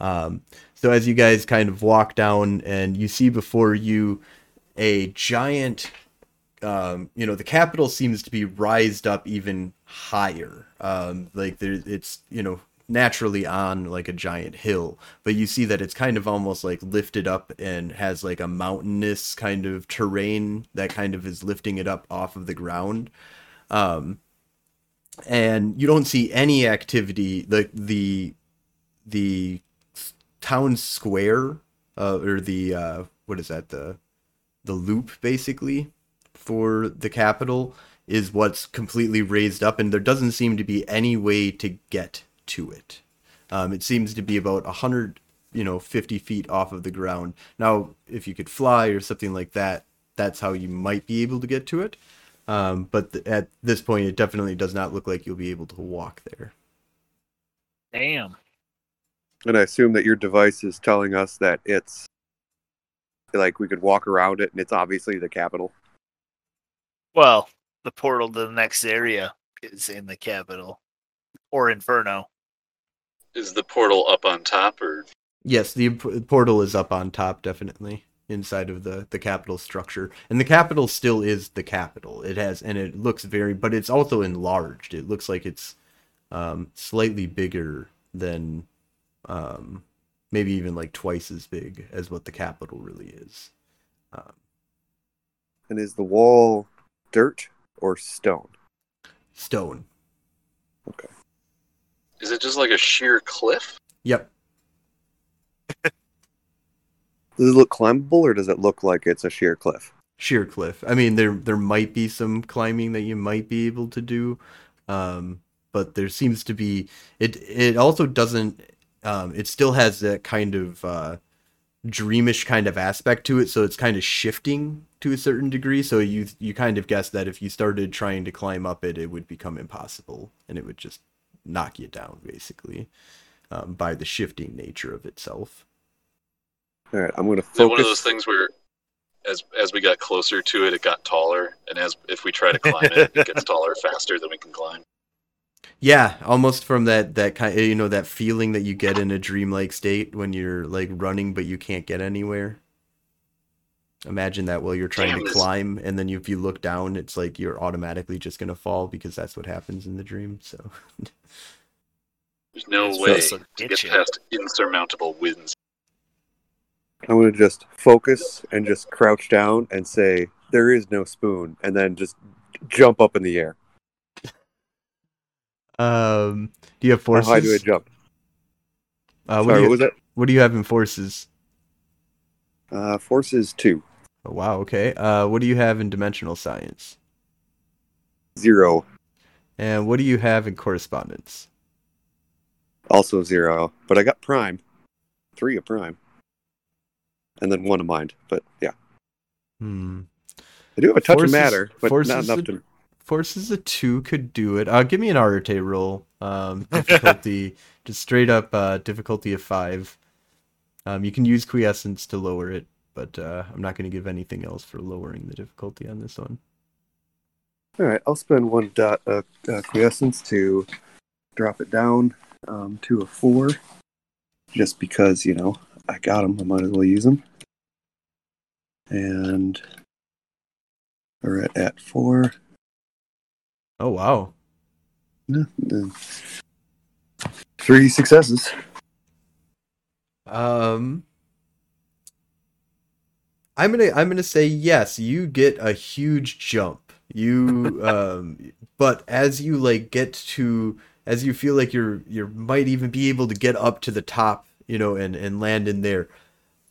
Um, so as you guys kind of walk down and you see before you a giant, um, you know, the Capitol seems to be rised up even higher. Um, like there, it's you know naturally on like a giant hill, but you see that it's kind of almost like lifted up and has like a mountainous kind of terrain that kind of is lifting it up off of the ground. Um, and you don't see any activity. The the the town square uh, or the uh, what is that the the loop basically for the capital is what's completely raised up, and there doesn't seem to be any way to get to it. Um, it seems to be about a hundred, you know, fifty feet off of the ground. Now, if you could fly or something like that, that's how you might be able to get to it. Um, but th- at this point, it definitely does not look like you'll be able to walk there. Damn. And I assume that your device is telling us that it's like we could walk around it and it's obviously the capital. Well, the portal to the next area is in the capital or Inferno. Is the portal up on top or Yes, the portal is up on top, definitely inside of the the capital structure, and the capital still is the capital. It has, and it looks very, but it's also enlarged. It looks like it's um, slightly bigger than, um, maybe even like twice as big as what the capital really is. Um, And is the wall dirt or stone? stone. Is it just like a sheer cliff? Yep. [laughs] Does it look climbable or does it look like it's a sheer cliff? sheer cliff. I mean, there there might be some climbing that you might be able to do, um, but there seems to be it. It also doesn't. Um, it still has that kind of uh, dreamish kind of aspect to it, so it's kind of shifting to a certain degree. So you you kind of guess that if you started trying to climb up it, it would become impossible, and it would just knock you down basically um, by the shifting nature of itself. All right, I'm going to Is it one of those things where as as we got closer to it, it got taller, and as if we try to climb it, it gets [laughs] taller faster than we can climb. Yeah, almost from that that kind you know that feeling that you get in a dreamlike state when you're like running but you can't get anywhere. Imagine that while you're trying Damn, to this- climb and then if you look down it's like you're automatically just going to fall because that's what happens in the dream. So There's no It's way supposed to to get get past insurmountable winds. I'm going to just focus and just crouch down and say, there is no spoon, and then just jump up in the air. um do you have forces? How high do I jump? Uh, what, Sorry, do you, what was that? what do you have in forces? Uh, forces two. Oh, wow, okay. Uh what do you have in dimensional science? Zero. And what do you have in correspondence? Also zero. But I got prime. Three of prime. And then one of mind. But yeah. Hmm. I do have a touch Forces- of matter, but not enough would- to. Forces a two could do it. Uh, give me an Arete roll. Um, [laughs] difficulty, just straight up uh, difficulty of five. Um, you can use quintessence to lower it, but uh, I'm not going to give anything else for lowering the difficulty on this one. All right, I'll spend one dot uh, uh, quintessence to drop it down um, to a four, just because you know I got them. I might as well use them. And we're at, at four. Oh wow! Three successes. Um, I'm gonna I'm gonna say yes. You get a huge jump. You [laughs] um, but as you like get to as you feel like you're you might even be able to get up to the top, you know, and and land in there.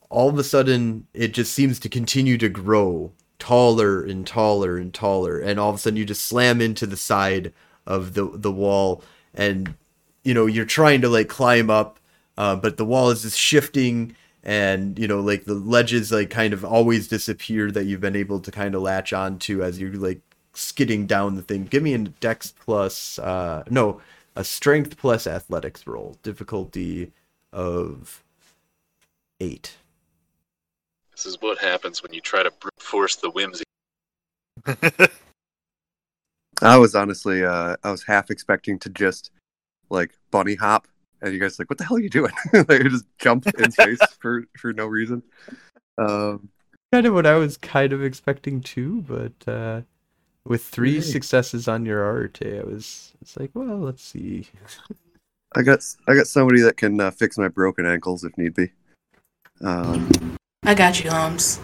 All of a sudden, it just seems to continue to grow taller and taller and taller, and all of a sudden you just slam into the side of the the wall, and you know you're trying to like climb up uh, but the wall is just shifting and you know like the ledges like kind of always disappear that you've been able to kind of latch onto as you're like skidding down the thing. Give me a dex plus uh no a strength plus athletics roll. Difficulty of eight. This is what happens when you try to brute force the whimsy. [laughs] I was honestly, uh, I was half expecting to just like bunny hop, and you guys like, what the hell are you doing? [laughs] like, you just jump [laughs] in space for for no reason. Um, kind of what i was kind of expecting too but uh with three Yay. successes on your art i was it's like well let's see I got I got somebody that can uh, fix my broken ankles if need be. Um, I got you, Holmes.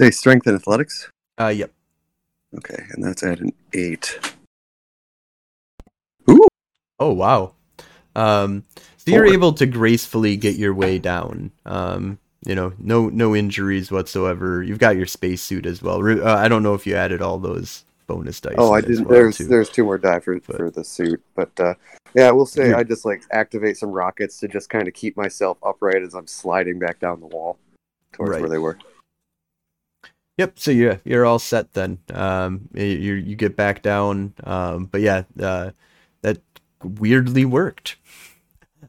say strength and athletics. Uh, yep. Okay, and that's at an eight. Ooh. Oh wow. Um, so you're able to gracefully get your way down. Um, you know, no no injuries whatsoever. You've got your spacesuit as well. Uh, I don't know if you added all those bonus dice. Oh, I didn't. well, there's too. there's two more die for But- for the suit, but uh, yeah, we'll say You're- I just like activate some rockets to just kind of keep myself upright as I'm sliding back down the wall towards Right. where they were. Yep. So yeah, you're all set then. Um, you you get back down. Um, but yeah, uh, weirdly worked.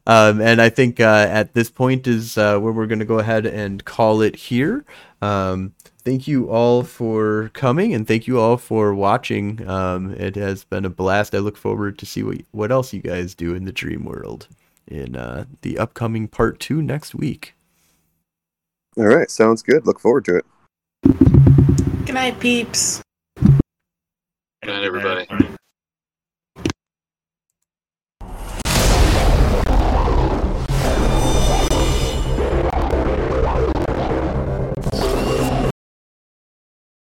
Um, and I think uh, at this point is uh, where we're going to go ahead and call it here. Um, thank you all for coming, and thank you all for watching. Um, it has been a blast. I look forward to see what what else you guys do in the dream world in uh, the upcoming part two next week. All right, sounds good. Look forward to it. Good night, peeps. Good night, everybody.